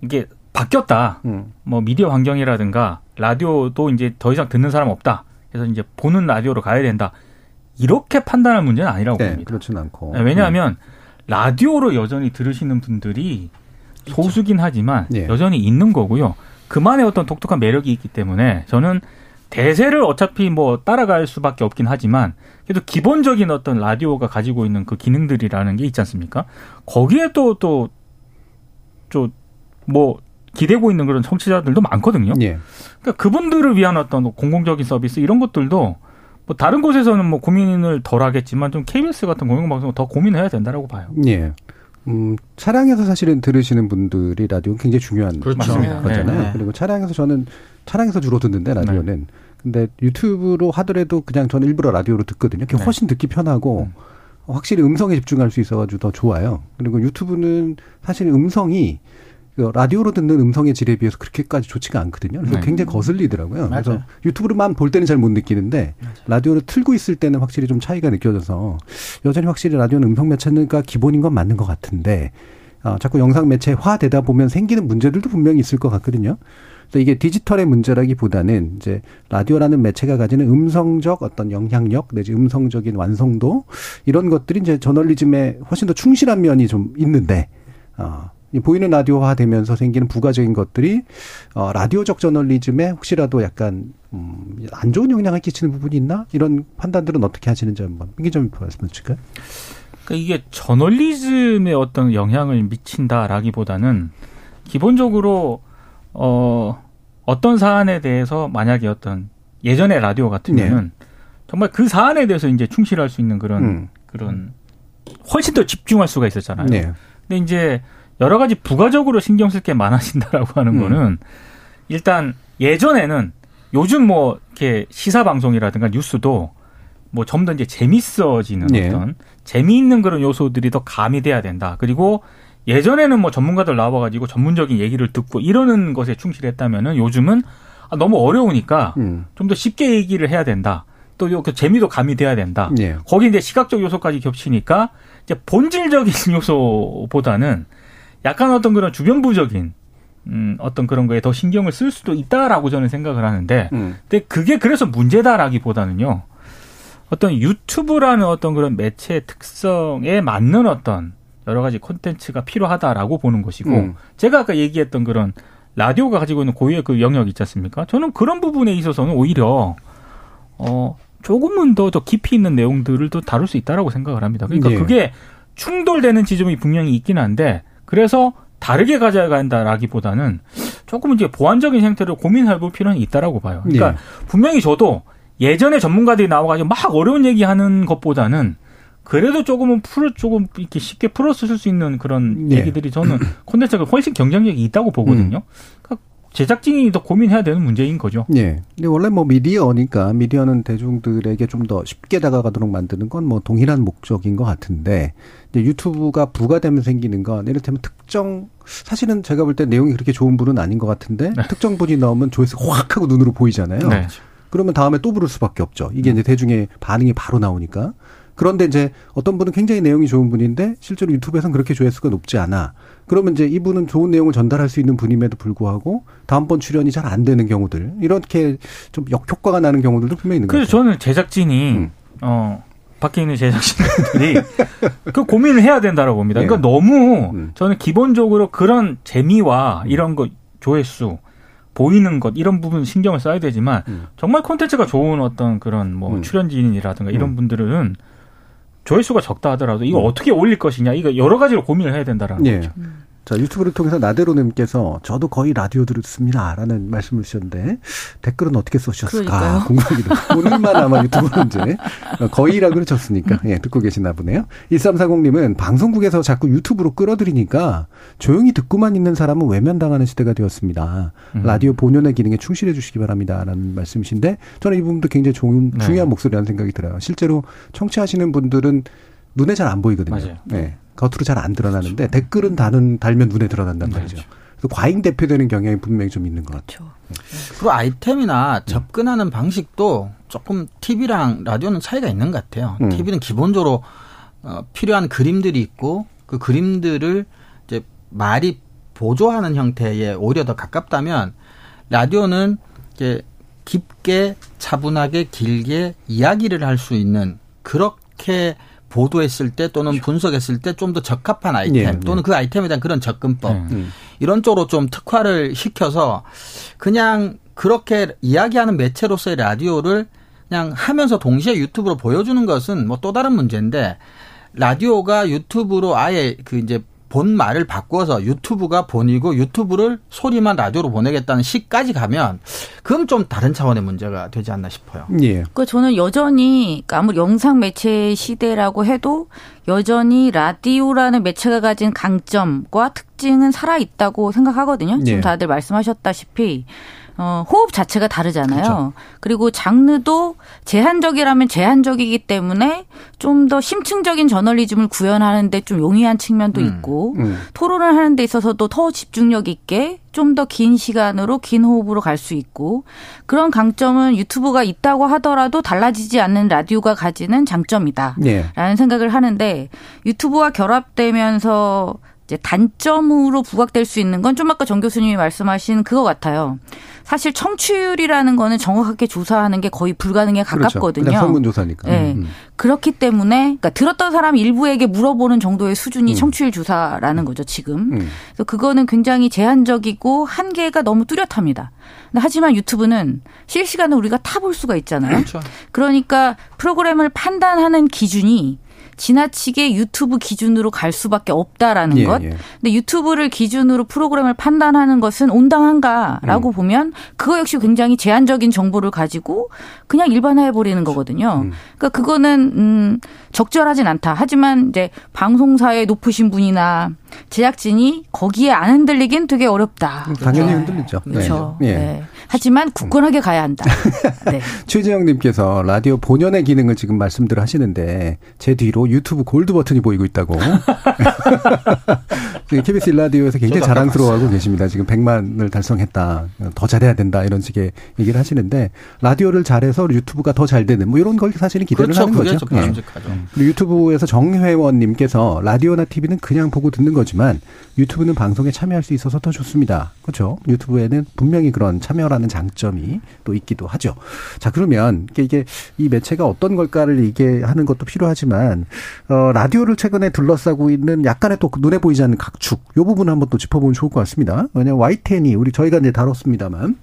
이게 바뀌었다. 음. 뭐 미디어 환경이라든가 라디오도 이제 더 이상 듣는 사람 없다. 그래서 이제 보는 라디오로 가야 된다. 이렇게 판단할 문제는 아니라고 네, 봅니다. 그렇진 않고. 네, 왜냐하면 음. 라디오로 여전히 들으시는 분들이 소수긴 하지만 네. 여전히 있는 거고요. 그만의 어떤 독특한 매력이 있기 때문에 저는 대세를 어차피 뭐 따라갈 수밖에 없긴 하지만 그래도 기본적인 어떤 라디오가 가지고 있는 그 기능들이라는 게 있지 않습니까? 거기에 또 또 좀 뭐 기대고 있는 그런 청취자들도 많거든요. 예. 그러니까 그분들을 위한 어떤 공공적인 서비스 이런 것들도 뭐 다른 곳에서는 뭐 고민을 덜 하겠지만 좀 KBS 같은 공영방송은 더 고민해야 된다라고 봐요. 예. 음, 차량에서 사실은 들으시는 분들이 라디오 굉장히 중요한 그렇죠. 거잖아요. 네. 그리고 차량에서 저는 차량에서 주로 듣는데 라디오는 네. 근데 유튜브로 하더라도 그냥 저는 일부러 라디오로 듣거든요. 그게 네. 훨씬 듣기 편하고 음. 확실히 음성에 집중할 수 있어가지고 더 좋아요. 그리고 유튜브는 사실 음성이 그 라디오로 듣는 음성의 질에 비해서 그렇게까지 좋지가 않거든요. 그래서 네. 굉장히 거슬리더라고요. 맞아요. 그래서 유튜브로만 볼 때는 잘 못 느끼는데 맞아요. 라디오를 틀고 있을 때는 확실히 좀 차이가 느껴져서 여전히 확실히 라디오는 음성 매체가 기본인 건 맞는 것 같은데 어, 자꾸 영상 매체화 되다 보면 생기는 문제들도 분명히 있을 것 같거든요. 그래서 이게 디지털의 문제라기보다는 이제 라디오라는 매체가 가지는 음성적 어떤 영향력 내지 음성적인 완성도 이런 것들이 이제 저널리즘에 훨씬 더 충실한 면이 좀 있는데 어, 보이는 라디오화 되면서 생기는 부가적인 것들이 어 라디오적 저널리즘에 혹시라도 약간 음 안 좋은 영향을 끼치는 부분이 있나 이런 판단들은 어떻게 하시는지 한번 민기점 말씀 주실까요? 그러니까 이게 저널리즘에 어떤 영향을 미친다라기보다는 기본적으로 어 어떤 사안에 대해서 만약에 어떤 예전의 라디오 같으면은 네. 정말 그 사안에 대해서 이제 충실할 수 있는 그런 음. 그런 훨씬 더 집중할 수가 있었잖아요. 네. 근데 이제 여러 가지 부가적으로 신경 쓸 게 많아진다라고 하는 음. 거는 일단 예전에는 요즘 뭐 이렇게 시사 방송이라든가 뉴스도 뭐좀더 이제 재밌어지는 네. 어떤 재미있는 그런 요소들이 더 가미돼야 된다. 그리고 예전에는 뭐 전문가들 나와가지고 전문적인 얘기를 듣고 이러는 것에 충실했다면은 요즘은 아, 너무 어려우니까 음. 좀더 쉽게 얘기를 해야 된다. 또그 재미도 가미돼야 된다. 네. 거기 이제 시각적 요소까지 겹치니까 이제 본질적인 요소보다는 약간 어떤 그런 주변부적인 음, 어떤 그런 거에 더 신경을 쓸 수도 있다라고 저는 생각을 하는데, 음. 근데 그게 그래서 문제다라기보다는요, 어떤 유튜브라는 어떤 그런 매체 특성에 맞는 어떤 여러 가지 콘텐츠가 필요하다라고 보는 것이고, 음. 제가 아까 얘기했던 그런 라디오가 가지고 있는 고유의 그 영역 있지 않습니까? 저는 그런 부분에 있어서는 오히려, 어, 조금은 더, 더 깊이 있는 내용들을 또 다룰 수 있다라고 생각을 합니다. 그러니까 네. 그게 충돌되는 지점이 분명히 있긴 한데, 그래서 다르게 가져야 한다라기보다는 조금 이제 보완적인 형태로 고민해볼 필요는 있다라고 봐요. 그러니까 예. 분명히 저도 예전에 전문가들이 나와가지고 막 어려운 얘기하는 것보다는 그래도 조금은 풀어 조금 이렇게 쉽게 풀어쓸 수 있는 그런 예. 얘기들이 저는 콘텐츠가 훨씬 경쟁력이 있다고 보거든요. 음. 그러니까 제작진이 더 고민해야 되는 문제인 거죠. 예. 근데 원래 뭐 미디어니까 미디어는 대중들에게 좀 더 쉽게 다가가도록 만드는 건 뭐 동일한 목적인 것 같은데 유튜브가 부가되면 생기는 건 이를테면 특정 사실은 제가 볼 때 내용이 그렇게 좋은 분은 아닌 것 같은데 네. 특정 분이 나오면 조회수 확 하고 눈으로 보이잖아요. 네. 그러면 다음에 또 부를 수밖에 없죠. 이게 이제 대중의 반응이 바로 나오니까. 그런데 이제 어떤 분은 굉장히 내용이 좋은 분인데 실제로 유튜브에서는 그렇게 조회수가 높지 않아. 그러면 이제 이분은 좋은 내용을 전달할 수 있는 분임에도 불구하고 다음번 출연이 잘 안 되는 경우들 이렇게 좀 역효과가 나는 경우들도 분명히 있는 거죠. 그래서 저는 제작진이 음. 어 밖에 있는 제작진들이 그 고민을 해야 된다고 봅니다. 그러니까 네. 너무 음. 저는 기본적으로 그런 재미와 이런 거 조회수 보이는 것 이런 부분 신경을 써야 되지만 음. 정말 콘텐츠가 좋은 어떤 그런 뭐 음. 출연진이라든가 이런 음. 분들은 조회수가 적다 하더라도 이거 음. 어떻게 올릴 것이냐 이거 여러 가지로 고민을 해야 된다라는 예. 거죠. 자, 유튜브를 통해서 나대로님께서 저도 거의 라디오 들었습니다. 라는 말씀을 주셨는데 댓글은 어떻게 써주셨을까 궁금하기도. 오늘만 아마 유튜브는 이제 거의라고 쳤으니까 예, 듣고 계시나 보네요. 1340님은 방송국에서 자꾸 유튜브로 끌어들이니까 조용히 듣고만 있는 사람은 외면당하는 시대가 되었습니다. 음. 라디오 본연의 기능에 충실해 주시기 바랍니다. 라는 말씀이신데 저는 이 부분도 굉장히 중, 네. 중요한 목소리라는 생각이 들어요. 실제로 청취하시는 분들은 눈에 잘 안 보이거든요. 맞아요. 네. 겉으로 잘 안 드러나는데 그렇죠. 댓글은 다는 달면 눈에 들어간단 네, 말이죠. 그렇죠. 그래서 과잉 대표되는 경향이 분명히 좀 있는 것 같아요. 그렇죠. 그리고 아이템이나 접근하는 방식도 조금 TV랑 라디오는 차이가 있는 것 같아요. 음. TV는 기본적으로 어, 필요한 그림들이 있고 그 그림들을 이제 말이 보조하는 형태에 오히려 더 가깝다면 라디오는 이제 깊게 차분하게 길게 이야기를 할 수 있는 그렇게 보도했을 때 또는 그렇죠. 분석했을 때 좀 더 적합한 아이템 네, 또는 네. 그 아이템에 대한 그런 접근법 네. 이런 쪽으로 좀 특화를 시켜서 그냥 그렇게 이야기하는 매체로서의 라디오를 그냥 하면서 동시에 유튜브로 보여주는 것은 뭐 또 다른 문제인데 라디오가 유튜브로 아예 그 이제 본 말을 바꿔서 유튜브가 본이고 유튜브를 소리만 라디오로 보내겠다는 시까지 가면 그건 좀 다른 차원의 문제가 되지 않나 싶어요. 예. 그 저는 여전히 그러니까 아무리 영상 매체 시대라고 해도 여전히 라디오라는 매체가 가진 강점과 특징은 살아 있다고 생각하거든요. 지금 예. 다들 말씀하셨다시피 어, 호흡 자체가 다르잖아요. 그렇죠. 그리고 장르도 제한적이라면 제한적이기 때문에 좀 더 심층적인 저널리즘을 구현하는데 좀 용이한 측면도 음. 있고 음. 토론을 하는 데 있어서도 더 집중력 있게 좀 더 긴 시간으로 긴 호흡으로 갈 수 있고 그런 강점은 유튜브가 있다고 하더라도 달라지지 않는 라디오가 가지는 장점이다라는 네. 생각을 하는데 유튜브와 결합되면서 이제 단점으로 부각될 수 있는 건 좀 아까 정 교수님이 말씀하신 그거 같아요. 사실 청취율이라는 거는 정확하게 조사하는 게 거의 불가능에 그렇죠. 가깝거든요. 그렇죠. 설문조사니까. 네. 음. 그렇기 때문에 그러니까 들었던 사람 일부에게 물어보는 정도의 수준이 음. 청취율 조사라는 거죠, 지금. 음. 그래서 그거는 굉장히 제한적이고 한계가 너무 뚜렷합니다. 하지만 유튜브는 실시간으로 우리가 타 볼 수가 있잖아요. 그렇죠. 그러니까 프로그램을 판단하는 기준이 지나치게 유튜브 기준으로 갈 수밖에 없다라는 예, 것. 예. 근데 유튜브를 기준으로 프로그램을 판단하는 것은 온당한가라고 음. 보면 그거 역시 굉장히 제한적인 정보를 가지고 그냥 일반화해 버리는 거거든요. 음. 그러니까 그거는 음 적절하진 않다. 하지만 이제 방송사의 높으신 분이나 제작진이 거기에 안 흔들리긴 되게 어렵다. 당연히 네. 흔들리죠. 그렇죠. 네. 네. 하지만 굳건하게 가야 한다. 네. 최재영님께서 라디오 본연의 기능을 지금 말씀들 하시는데 제 뒤로 유튜브 골드 버튼이 보이고 있다고. KBS 일라디오에서 굉장히 자랑스러워하고 계십니다. 지금 100만을 달성했다. 더 잘해야 된다. 이런 식의 얘기를 하시는데 라디오를 잘해서 유튜브가 더 잘 되는 뭐 이런 걸 사실은 기대를 그렇죠. 하는 거죠. 네. 그리고 유튜브에서 정회원님께서 라디오나 TV는 그냥 보고 듣는 거지만 유튜브는 방송에 참여할 수 있어서 더 좋습니다. 그렇죠. 유튜브에는 분명히 그런 참여라는 장점이 또 있기도 하죠. 자, 그러면 이게 이 매체가 어떤 걸까를 얘기하는 것도 필요하지만 어 라디오를 최근에 둘러싸고 있는 약간의 또 눈에 보이지 않는 각축 요 부분 한번 또 짚어보면 좋을 것 같습니다. 왜냐하면 Y10이 우리 저희가 이제 다뤘습니다만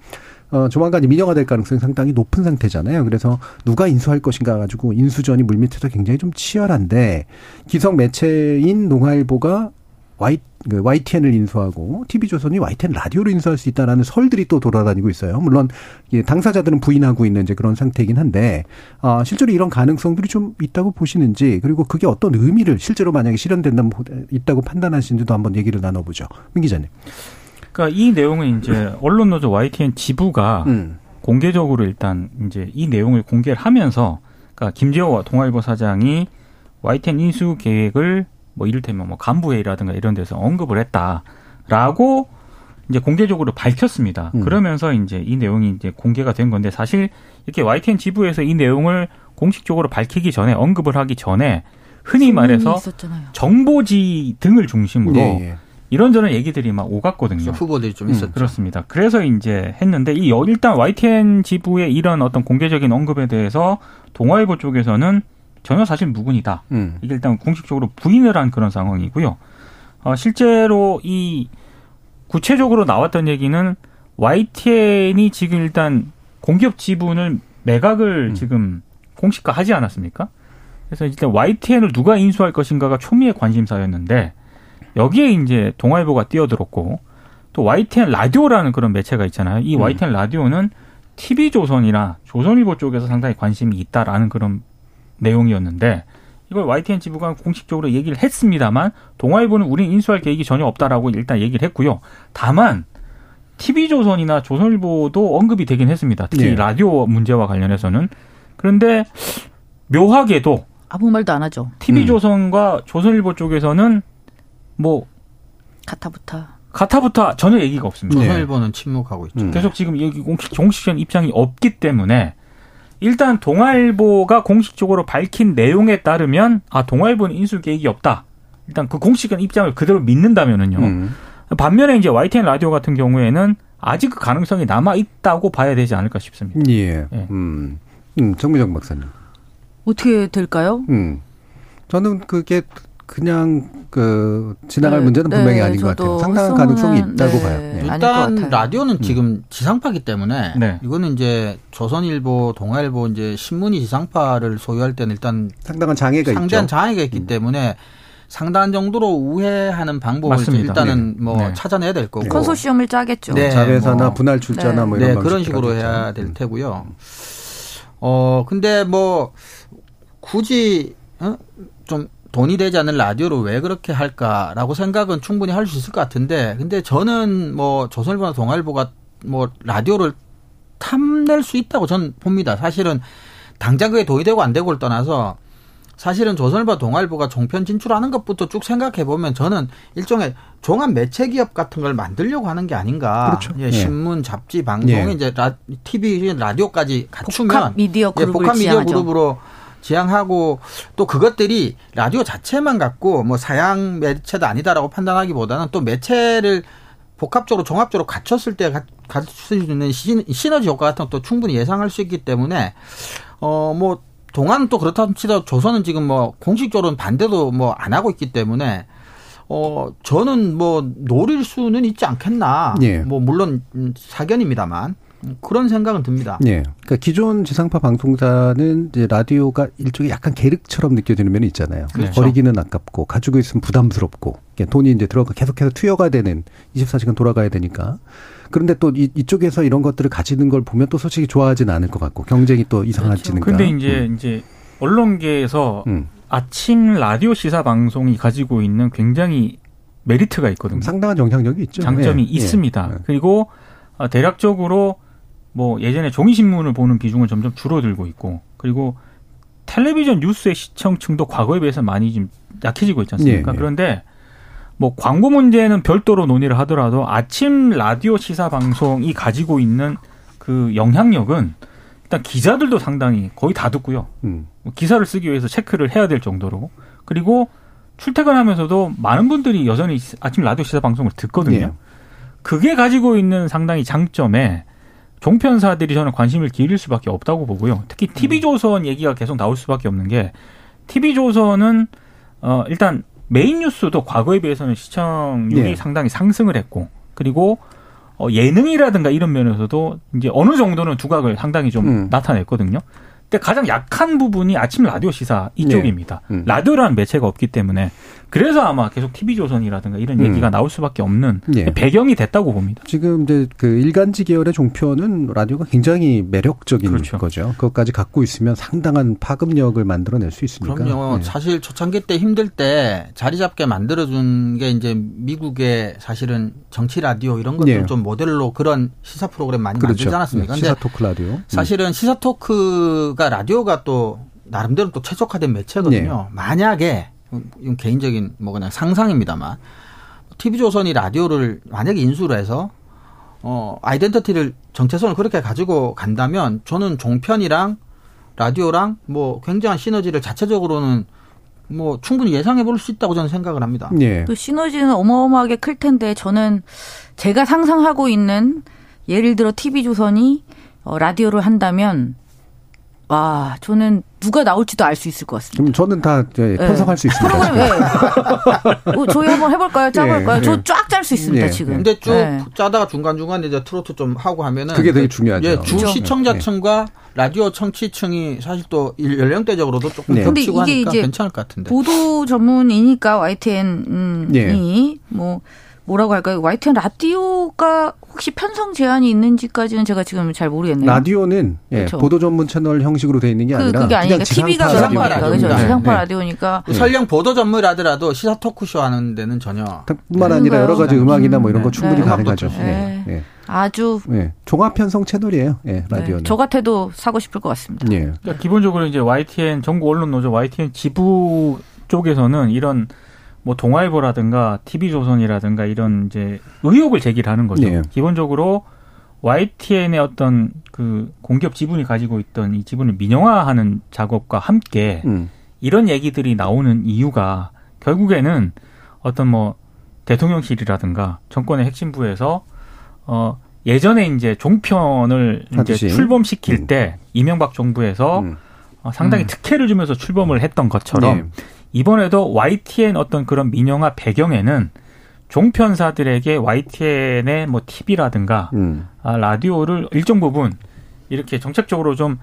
어, 조만간 민영화 될 가능성이 상당히 높은 상태잖아요. 그래서 누가 인수할 것인가 가지고 인수전이 물밑에서 굉장히 좀 치열한데 기성 매체인 농화일보가 그 YTN을 인수하고 TV조선이 YTN 라디오를 인수할 수 있다라는 설들이 또 돌아다니고 있어요. 물론 당사자들은 부인하고 있는 이제 그런 상태이긴 한데 아, 실제로 이런 가능성들이 좀 있다고 보시는지 그리고 그게 어떤 의미를 실제로 만약에 실현된다면 있다고 판단하시는지도 한번 얘기를 나눠보죠. 민 기자님. 그러니까 이 내용은 이제 언론 노조 YTN 지부가 음. 공개적으로 일단 이제 이 내용을 공개를 하면서 그러니까 김재호 동아일보 사장이 YTN 인수 계획을 뭐 이를테면 뭐 간부회의라든가 이런 데서 언급을 했다라고 이제 공개적으로 밝혔습니다. 음. 그러면서 이제 이 내용이 이제 공개가 된 건데 사실 이렇게 YTN 지부에서 이 내용을 공식적으로 밝히기 전에 언급을 하기 전에 흔히 말해서 있었잖아요. 정보지 등을 중심으로 예, 예. 이런저런 얘기들이 막 오갔거든요. 후보들이 좀 있었죠. 음, 그렇습니다. 그래서 이제 했는데 이 일단 YTN 지부의 이런 어떤 공개적인 언급에 대해서 동아일보 쪽에서는 전혀 사실 무근이다. 음. 이게 일단 공식적으로 부인을 한 그런 상황이고요. 어, 실제로 이 구체적으로 나왔던 얘기는 YTN이 지금 일단 공기업 지분을 매각을 음. 지금 공식화하지 않았습니까? 그래서 일단 YTN을 누가 인수할 것인가가 초미의 관심사였는데 여기에 이제 동아일보가 뛰어들었고 또 YTN 라디오라는 그런 매체가 있잖아요. 이 음. YTN 라디오는 TV조선이나 조선일보 쪽에서 상당히 관심이 있다라는 그런 내용이었는데 이걸 YTN 지부가 공식적으로 얘기를 했습니다만 동아일보는 우린 인수할 계획이 전혀 없다라고 일단 얘기를 했고요. 다만 TV조선이나 조선일보도 언급이 되긴 했습니다. 특히 네. 라디오 문제와 관련해서는 그런데 묘하게도 아무 말도 안 하죠. TV조선과 음. 조선일보 쪽에서는 뭐 가타부타 가타부타 전혀 얘기가 없습니다. 조선일보는 침묵하고 있죠. 음. 계속 지금 여기 공식 정식적인 입장이 없기 때문에 일단 동아일보가 공식적으로 밝힌 내용에 따르면 아 동아일보는 인수 계획이 없다. 일단 그 공식적인 입장을 그대로 믿는다면은요. 음. 반면에 이제 YTN 라디오 같은 경우에는 아직 그 가능성이 남아 있다고 봐야 되지 않을까 싶습니다. 예. 예. 음. 음, 정미정 박사님. 어떻게 될까요? 음. 저는 그게 그냥 그 지나갈 네, 문제는 분명히 네, 아닌 것 같아요. 상당한 가능성이 있다고 네, 봐요. 네. 일단 라디오는 음. 지금 지상파기 때문에 네. 이거는 이제 조선일보, 동아일보 이제 신문이 지상파를 소유할 때는 일단 상당한 장애가 상대한 있죠. 장애가 있기 음. 때문에 상당한 정도로 우회하는 방법을 일단은 네. 뭐 찾아내야 될 거고 컨소시엄을 짜겠죠. 네, 자회사나 뭐. 분할 출자나 뭐 이런 그런 식으로 해야 될 음. 테고요. 어 근데 뭐 굳이 어? 좀 돈이 되지 않는 라디오를 왜 그렇게 할까라고 생각은 충분히 할 수 있을 것 같은데 근데 저는 뭐 조선일보나 동아일보가 뭐 라디오를 탐낼 수 있다고 저는 봅니다. 사실은 당장 그게 돈이 되고 안 되고를 떠나서 사실은 조선일보 동아일보가 종편 진출하는 것부터 쭉 생각해 보면 저는 일종의 종합 매체 기업 같은 걸 만들려고 하는 게 아닌가. 그렇죠. 예, 신문, 잡지, 방송, 예. 이제 라, TV, 라디오까지 갖추면 복합 미디어 그룹을 예, 복합 미디어 그룹으로 지향하 고 또 그것들이 라디오 자체만 갖고 뭐 사양 매체도 아니다라고 판단하기보다는 또 매체를 복합적으로 종합적으로 갖췄을 때 갖출 수 있는 시너지 효과 같은 것도 충분히 예상할 수 있기 때문에 어뭐 동안은 또 그렇다 치더라도 조선은 지금 뭐 공식적으로는 반대도 뭐 안 하고 있기 때문에 어 저는 뭐 노릴 수는 있지 않겠나. 예. 뭐 물론 사견입니다만 그런 생각은 듭니다. 예. 그러니까 기존 지상파 방송사는 이제 라디오가 일종의 약간 계륵처럼 느껴지는 면이 있잖아요. 그렇죠. 버리기는 아깝고 가지고 있으면 부담스럽고 돈이 이제 들어가 계속해서 투여가 되는 24시간 돌아가야 되니까. 그런데 또 이, 이쪽에서 이런 것들을 가지는 걸 보면 또 솔직히 좋아하지는 않을 것 같고 경쟁이 또 이상해지는가. 그렇죠. 근데 이제 음. 이제 언론계에서 음. 아침 라디오 시사 방송이 가지고 있는 굉장히 메리트가 있거든요. 상당한 영향력이 있죠. 장점이 예. 있습니다. 예. 그리고 어, 대략적으로 뭐 예전에 종이 신문을 보는 비중은 점점 줄어들고 있고 그리고 텔레비전 뉴스의 시청층도 과거에 비해서 많이 좀 약해지고 있지 않습니까? 네, 네. 그런데 뭐 광고 문제는 별도로 논의를 하더라도 아침 라디오 시사 방송이 가지고 있는 그 영향력은 일단 기자들도 상당히 거의 다 듣고요. 음. 뭐 기사를 쓰기 위해서 체크를 해야 될 정도로 그리고 출퇴근하면서도 많은 분들이 여전히 아침 라디오 시사 방송을 듣거든요. 네. 그게 가지고 있는 상당히 장점에 종편사들이 저는 관심을 기울일 수밖에 없다고 보고요. 특히 TV조선 얘기가 계속 나올 수밖에 없는 게 TV조선은 어 일단 메인 뉴스도 과거에 비해서는 시청률이 네. 상당히 상승을 했고 그리고 어 예능이라든가 이런 면에서도 이제 어느 정도는 두각을 상당히 좀 음. 나타냈거든요. 근데 가장 약한 부분이 아침 라디오 시사 이쪽입니다. 네. 음. 라디오라는 매체가 없기 때문에 그래서 아마 계속 TV조선이라든가 이런 음. 얘기가 나올 수밖에 없는 예. 배경이 됐다고 봅니다. 지금 이제 그 일간지 계열의 종편은 라디오가 굉장히 매력적인 그렇죠. 거죠. 그것까지 갖고 있으면 상당한 파급력을 만들어낼 수 있으니까. 그럼요. 예. 사실 초창기 때 힘들 때 자리 잡게 만들어준 게 이제 미국의 사실은 정치 라디오 이런 것들 예. 좀 모델로 그런 시사 프로그램 많이 그렇죠. 만들지 않았습니까? 네. 시사 토크 라디오. 음. 사실은 시사 토크가 라디오가 또 나름대로 또 최적화된 매체거든요. 네. 만약에 이건 개인적인 뭐 그냥 상상입니다만 TV조선이 라디오를 만약에 인수를 해서 어 아이덴티티를 정체성을 그렇게 가지고 간다면 저는 종편이랑 라디오랑 뭐 굉장한 시너지를 자체적으로는 뭐 충분히 예상해 볼 수 있다고 저는 생각을 합니다. 예. 그 시너지는 어마어마하게 클 텐데 저는 제가 상상하고 있는 예를 들어 TV조선이 어, 라디오를 한다면 와, 저는 누가 나올지도 알 수 있을 것 같습니다. 그럼 저는 다 예, 편성할 네. 수 있습니다. 프로그램, 네. 뭐 저희 한번 해볼까요? 짜볼까요? 네. 저쫙 짤 수 있습니다, 네. 지금. 근데 쭉 네. 짜다가 중간 중간 이제 트로트 좀 하고 하면은. 그게 되게 중요하죠. 예, 주 시청자층과 라디오 청취층이 사실 또 연령대적으로도 조금 네. 근데 이게 이제 괜찮을 것 같은데. 보도 전문이니까 YTN이 뭐 뭐라고 할까요? YTN 라디오가 혹시 편성 제한이 있는지까지는 제가 지금 잘 모르겠네요. 라디오는 예, 그렇죠. 보도 전문 채널 형식으로 돼 있는 게 그, 아니라 그게 아니니까 TV가 그런 거니까 그죠? 네. 지상파 네. 라디오니까 네. 설령 보도 전문이라더라도 시사 토크쇼 하는 데는 전혀 뿐만 아니라 여러 가지 음악이나 뭐 이런 거 네. 충분히 네. 가능하죠. 네. 네. 아주 종합 편성 채널이에요. 예, 라디오는. 저 같아도 사고 싶을 것 같습니다. 예. 그러니까 기본적으로 이제 YTN 전국 언론 노조 YTN 지부 쪽에서는 이런 뭐 동아일보라든가 TV조선이라든가 이런 이제 의혹을 제기를 하는 거죠. 네. 기본적으로 YTN의 어떤 그 공기업 지분이 가지고 있던 이 지분을 민영화하는 작업과 함께 음. 이런 얘기들이 나오는 이유가 결국에는 어떤 뭐 대통령실이라든가 정권의 핵심부에서 어 예전에 이제 종편을 이제 출범시킬 음. 때 이명박 정부에서 음. 어, 상당히 음. 특혜를 주면서 출범을 했던 것처럼 네. 이번에도 YTN 어떤 그런 민영화 배경에는 종편사들에게 YTN의 뭐 TV라든가 음. 아, 라디오를 일정 부분 이렇게 정책적으로 좀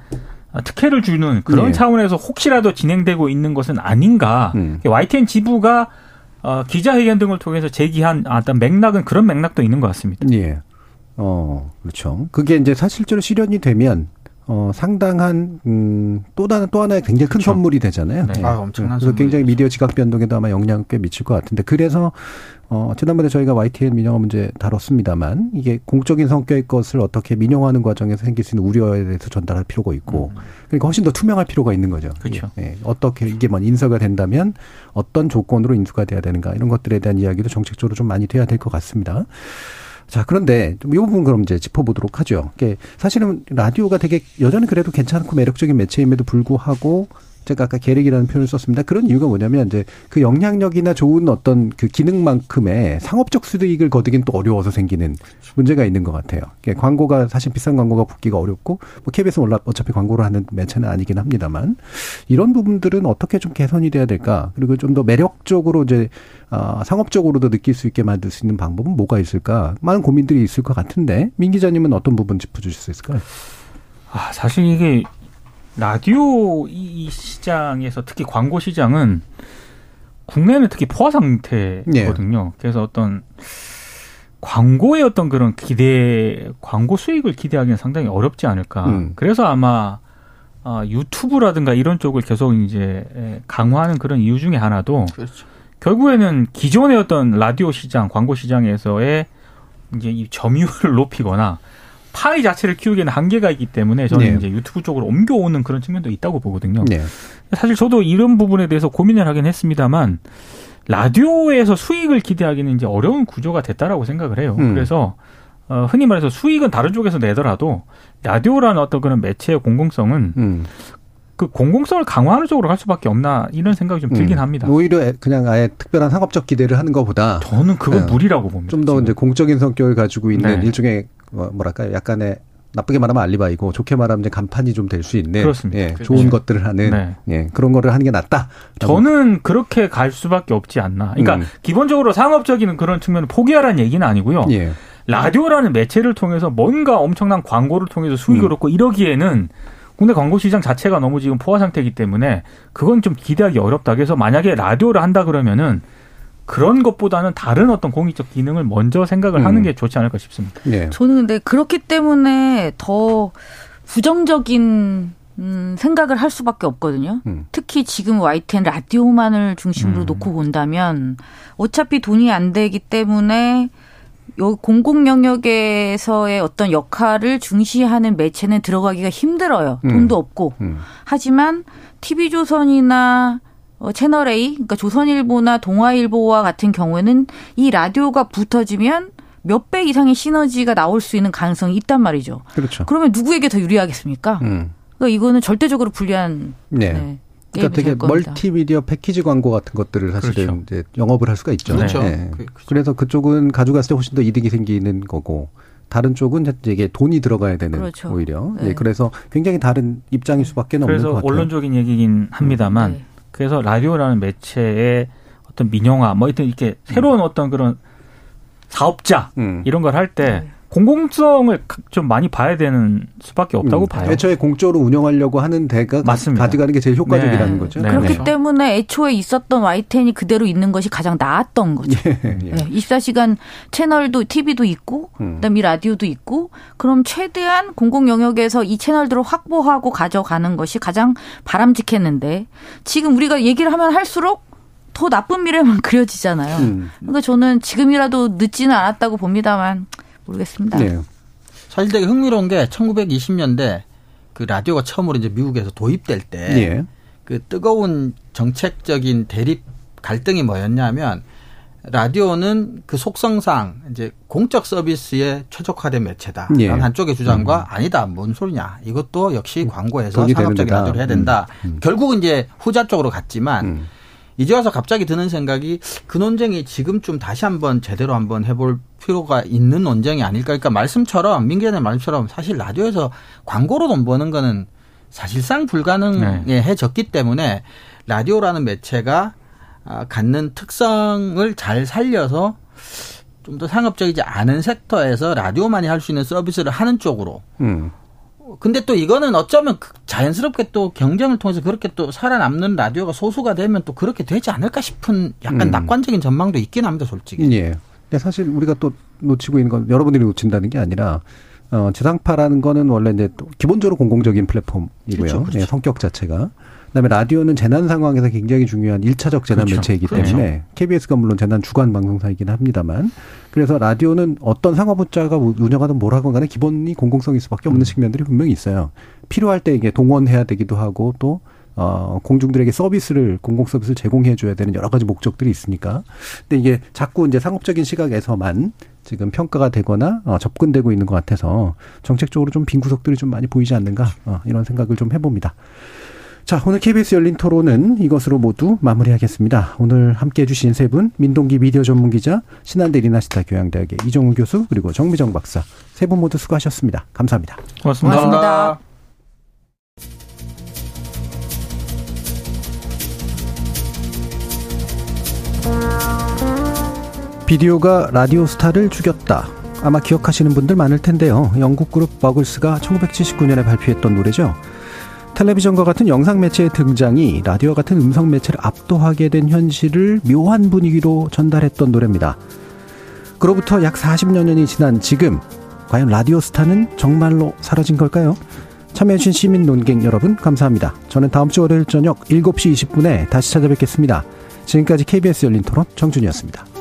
특혜를 주는 그런 네. 차원에서 혹시라도 진행되고 있는 것은 아닌가. 음. YTN 지부가 어, 기자회견 등을 통해서 제기한 어떤 맥락은 그런 맥락도 있는 것 같습니다. 예. 어, 그렇죠. 그게 이제 사실적으로 실현이 되면 어, 상당한, 음, 또 다른, 또 하나의 굉장히 큰 그렇죠. 선물이 되잖아요. 네. 네. 아, 엄청난 그래서 굉장히 미디어 지각 변동에도 아마 영향 꽤 미칠 것 같은데. 그래서, 어, 지난번에 저희가 YTN 민영화 문제 다뤘습니다만, 이게 공적인 성격의 것을 어떻게 민영화하는 과정에서 생길 수 있는 우려에 대해서 전달할 필요가 있고, 음. 그러니까 훨씬 더 투명할 필요가 있는 거죠. 그렇죠. 예. 어떻게 이게 뭐 인서가 된다면 어떤 조건으로 인수가 돼야 되는가, 이런 것들에 대한 이야기도 정책적으로 좀 많이 돼야 될 것 같습니다. 자, 그런데 이 부분 그럼 이제 짚어보도록 하죠. 사실은 라디오가 되게 여전히 그래도 괜찮고 매력적인 매체임에도 불구하고 제가 아까 계력이라는 표현을 썼습니다. 그런 이유가 뭐냐면 이제 그 영향력이나 좋은 어떤 그 기능만큼의 상업적 수익을 거두긴 또 어려워서 생기는 문제가 있는 것 같아요. 광고가 사실 비싼 광고가 붙기가 어렵고 뭐 KBS 올라 어차피 광고를 하는 매체는 아니긴 합니다만 이런 부분들은 어떻게 좀 개선이 돼야 될까? 그리고 좀 더 매력적으로 이제 아, 상업적으로도 느낄 수 있게 만들 수 있는 방법은 뭐가 있을까? 많은 고민들이 있을 것 같은데 민 기자님은 어떤 부분 짚어주실 수 있을까요? 아, 사실 이게 라디오 이 시장에서 특히 광고 시장은 국내는 특히 포화 상태거든요. 네. 그래서 어떤 광고의 어떤 그런 기대, 광고 수익을 기대하기는 상당히 어렵지 않을까. 음. 그래서 아마 아, 유튜브라든가 이런 쪽을 계속 이제 강화하는 그런 이유 중에 하나도 그렇죠. 결국에는 기존의 어떤 라디오 시장, 광고 시장에서의 이제 이 점유율을 높이거나 파이 자체를 키우기에는 한계가 있기 때문에 저는 네. 이제 유튜브 쪽으로 옮겨오는 그런 측면도 있다고 보거든요. 네. 사실 저도 이런 부분에 대해서 고민을 하긴 했습니다만 라디오에서 수익을 기대하기는 이제 어려운 구조가 됐다라고 생각을 해요. 음. 그래서 어, 흔히 말해서 수익은 다른 쪽에서 내더라도 라디오라는 어떤 그런 매체의 공공성은 음. 그 공공성을 강화하는 쪽으로 갈 수밖에 없나 이런 생각이 좀 들긴 음. 합니다. 오히려 그냥 아예 특별한 상업적 기대를 하는 것보다 저는 그건 네. 무리라고 봅니다. 좀 더 이제 공적인 성격을 가지고 있는 네. 일종의 뭐, 뭐랄까요 약간의 나쁘게 말하면 알리바이고 좋게 말하면 이제 간판이 좀 될 수 있는 그렇습니다. 예, 좋은 네. 것들을 하는 네. 예, 그런 거를 하는 게 낫다. 저는 그렇게 갈 수밖에 없지 않나. 그러니까 음. 기본적으로 상업적인 그런 측면을 포기하라는 얘기는 아니고요. 예. 라디오라는 매체를 통해서 뭔가 엄청난 광고를 통해서 수익을 음. 얻고 이러기에는 국내 광고 시장 자체가 너무 지금 포화 상태이기 때문에 그건 좀 기대하기 어렵다. 그래서 만약에 라디오를 한다 그러면은 그런 것보다는 다른 어떤 공익적 기능을 먼저 생각을 음. 하는 게 좋지 않을까 싶습니다. 네. 저는 근데 그렇기 때문에 더 부정적인 음, 생각을 할 수밖에 없거든요. 음. 특히 지금 YTN 라디오만을 중심으로 음. 놓고 본다면 어차피 돈이 안 되기 때문에 요 공공 영역에서의 어떤 역할을 중시하는 매체는 들어가기가 힘들어요. 음. 돈도 없고. 음. 하지만 TV조선이나 어, 채널 A, 그러니까 조선일보나 동아일보와 같은 경우에는 이 라디오가 붙어지면 몇 배 이상의 시너지가 나올 수 있는 가능성이 있단 말이죠. 그렇죠. 그러면 누구에게 더 유리하겠습니까? 음. 그러니까 이거는 절대적으로 불리한 네. 네. 그러니까 되게 멀티미디어 패키지 광고 같은 것들을 사실은 그렇죠. 이제 영업을 할 수가 있죠. 그렇죠. 네. 그, 그렇죠. 그래서 그쪽은 가져갔을 때 훨씬 더 이득이 생기는 거고 다른 쪽은 이게 돈이 들어가야 되는 그렇죠. 오히려. 네. 네. 그래서 굉장히 다른 입장일 수밖에 없는 것 같아요. 그래서 언론적인 얘기긴 합니다만 네. 그래서 라디오라는 매체의 어떤 민영화 뭐 이렇게 새로운 음. 어떤 그런 사업자 음. 이런 걸 할때 네. 공공성을 좀 많이 봐야 되는 수밖에 없다고 음, 봐요. 애초에 공적으로 운영하려고 하는 데가 맞습니다. 가져가는 게 제일 효과적이라는 네. 거죠. 네. 그렇기 네. 때문에 애초에 있었던 Y10이 그대로 있는 것이 가장 나았던 거죠. 예, 예. 네. 24시간 채널도 TV도 있고 음. 그다음에 라디오도 있고 그럼 최대한 공공 영역에서 이 채널들을 확보하고 가져가는 것이 가장 바람직했는데 지금 우리가 얘기를 하면 할수록 더 나쁜 미래만 그려지잖아요. 음. 그러니까 저는 지금이라도 늦지는 않았다고 봅니다만 모르겠습니다. 네. 사실 되게 흥미로운 게 1920년대 그 라디오가 처음으로 이제 미국에서 도입될 때그 네. 그 뜨거운 정책적인 대립 갈등이 뭐였냐면 라디오는 그 속성상 이제 공적 서비스에 최적화된 매체다. 예. 한쪽의 주장과 음. 아니다. 뭔 소리냐. 이것도 역시 광고에서 상업적인 라디오를 해야 된다. 음. 음. 결국은 이제 후자 쪽으로 갔지만 음. 이제 와서 갑자기 드는 생각이 그 논쟁이 지금쯤 다시 한번 제대로 한번 해볼 필요가 있는 논쟁이 아닐까. 그러니까 말씀처럼 민기현의 말씀처럼 사실 라디오에서 광고로 돈 버는 거는 사실상 불가능해졌기 네. 때문에 라디오라는 매체가 아, 갖는 특성을 잘 살려서 좀 더 상업적이지 않은 섹터에서 라디오만이 할 수 있는 서비스를 하는 쪽으로 음. 근데 또 이거는 어쩌면 그 자연스럽게 또 경쟁을 통해서 그렇게 또 살아남는 라디오가 소수가 되면 또 그렇게 되지 않을까 싶은 약간 음. 낙관적인 전망도 있긴 합니다, 솔직히. 예. 근데 사실 우리가 또 놓치고 있는 건 여러분들이 놓친다는 게 아니라 어, 지상파라는 거는 원래 이제 또 기본적으로 공공적인 플랫폼이고요. 그렇죠, 그렇죠. 예, 성격 자체가. 그다음에 라디오는 재난 상황에서 굉장히 중요한 일차적 재난 그렇죠. 매체이기 그렇죠. 때문에 KBS가 물론 재난 주관 방송사이긴 합니다만 그래서 라디오는 어떤 상업업자가 운영하든 뭘 하건 간에 기본이 공공성일 수밖에 없는 음. 측면들이 분명히 있어요. 필요할 때 이게 동원해야 되기도 하고 또 어, 공중들에게 서비스를, 공공 서비스를 제공해 줘야 되는 여러 가지 목적들이 있으니까. 근데 이게 자꾸 이제 상업적인 시각에서만 지금 평가가 되거나 어, 접근되고 있는 것 같아서 정책적으로 좀 빈 구석들이 좀 많이 보이지 않는가, 어, 이런 생각을 좀 해봅니다. 자, 오늘 KBS 열린 토론은 이것으로 모두 마무리하겠습니다. 오늘 함께 해주신 세 분, 민동기 미디어 전문 기자, 신한대 리나시타 교양대학의 이종우 교수, 그리고 정미정 박사. 세 분 모두 수고하셨습니다. 감사합니다. 고맙습니다. 고맙습니다. 비디오가 라디오 스타를 죽였다. 아마 기억하시는 분들 많을 텐데요. 영국 그룹 버글스가 1979년에 발표했던 노래죠. 텔레비전과 같은 영상 매체의 등장이 라디오 같은 음성 매체를 압도하게 된 현실을 묘한 분위기로 전달했던 노래입니다. 그로부터 약 40여 년이 지난 지금 과연 라디오 스타는 정말로 사라진 걸까요? 참여해주신 시민 논객 여러분 감사합니다. 저는 다음 주 월요일 저녁 7시 20분에 다시 찾아뵙겠습니다. 지금까지 KBS 열린 토론 정준이었습니다.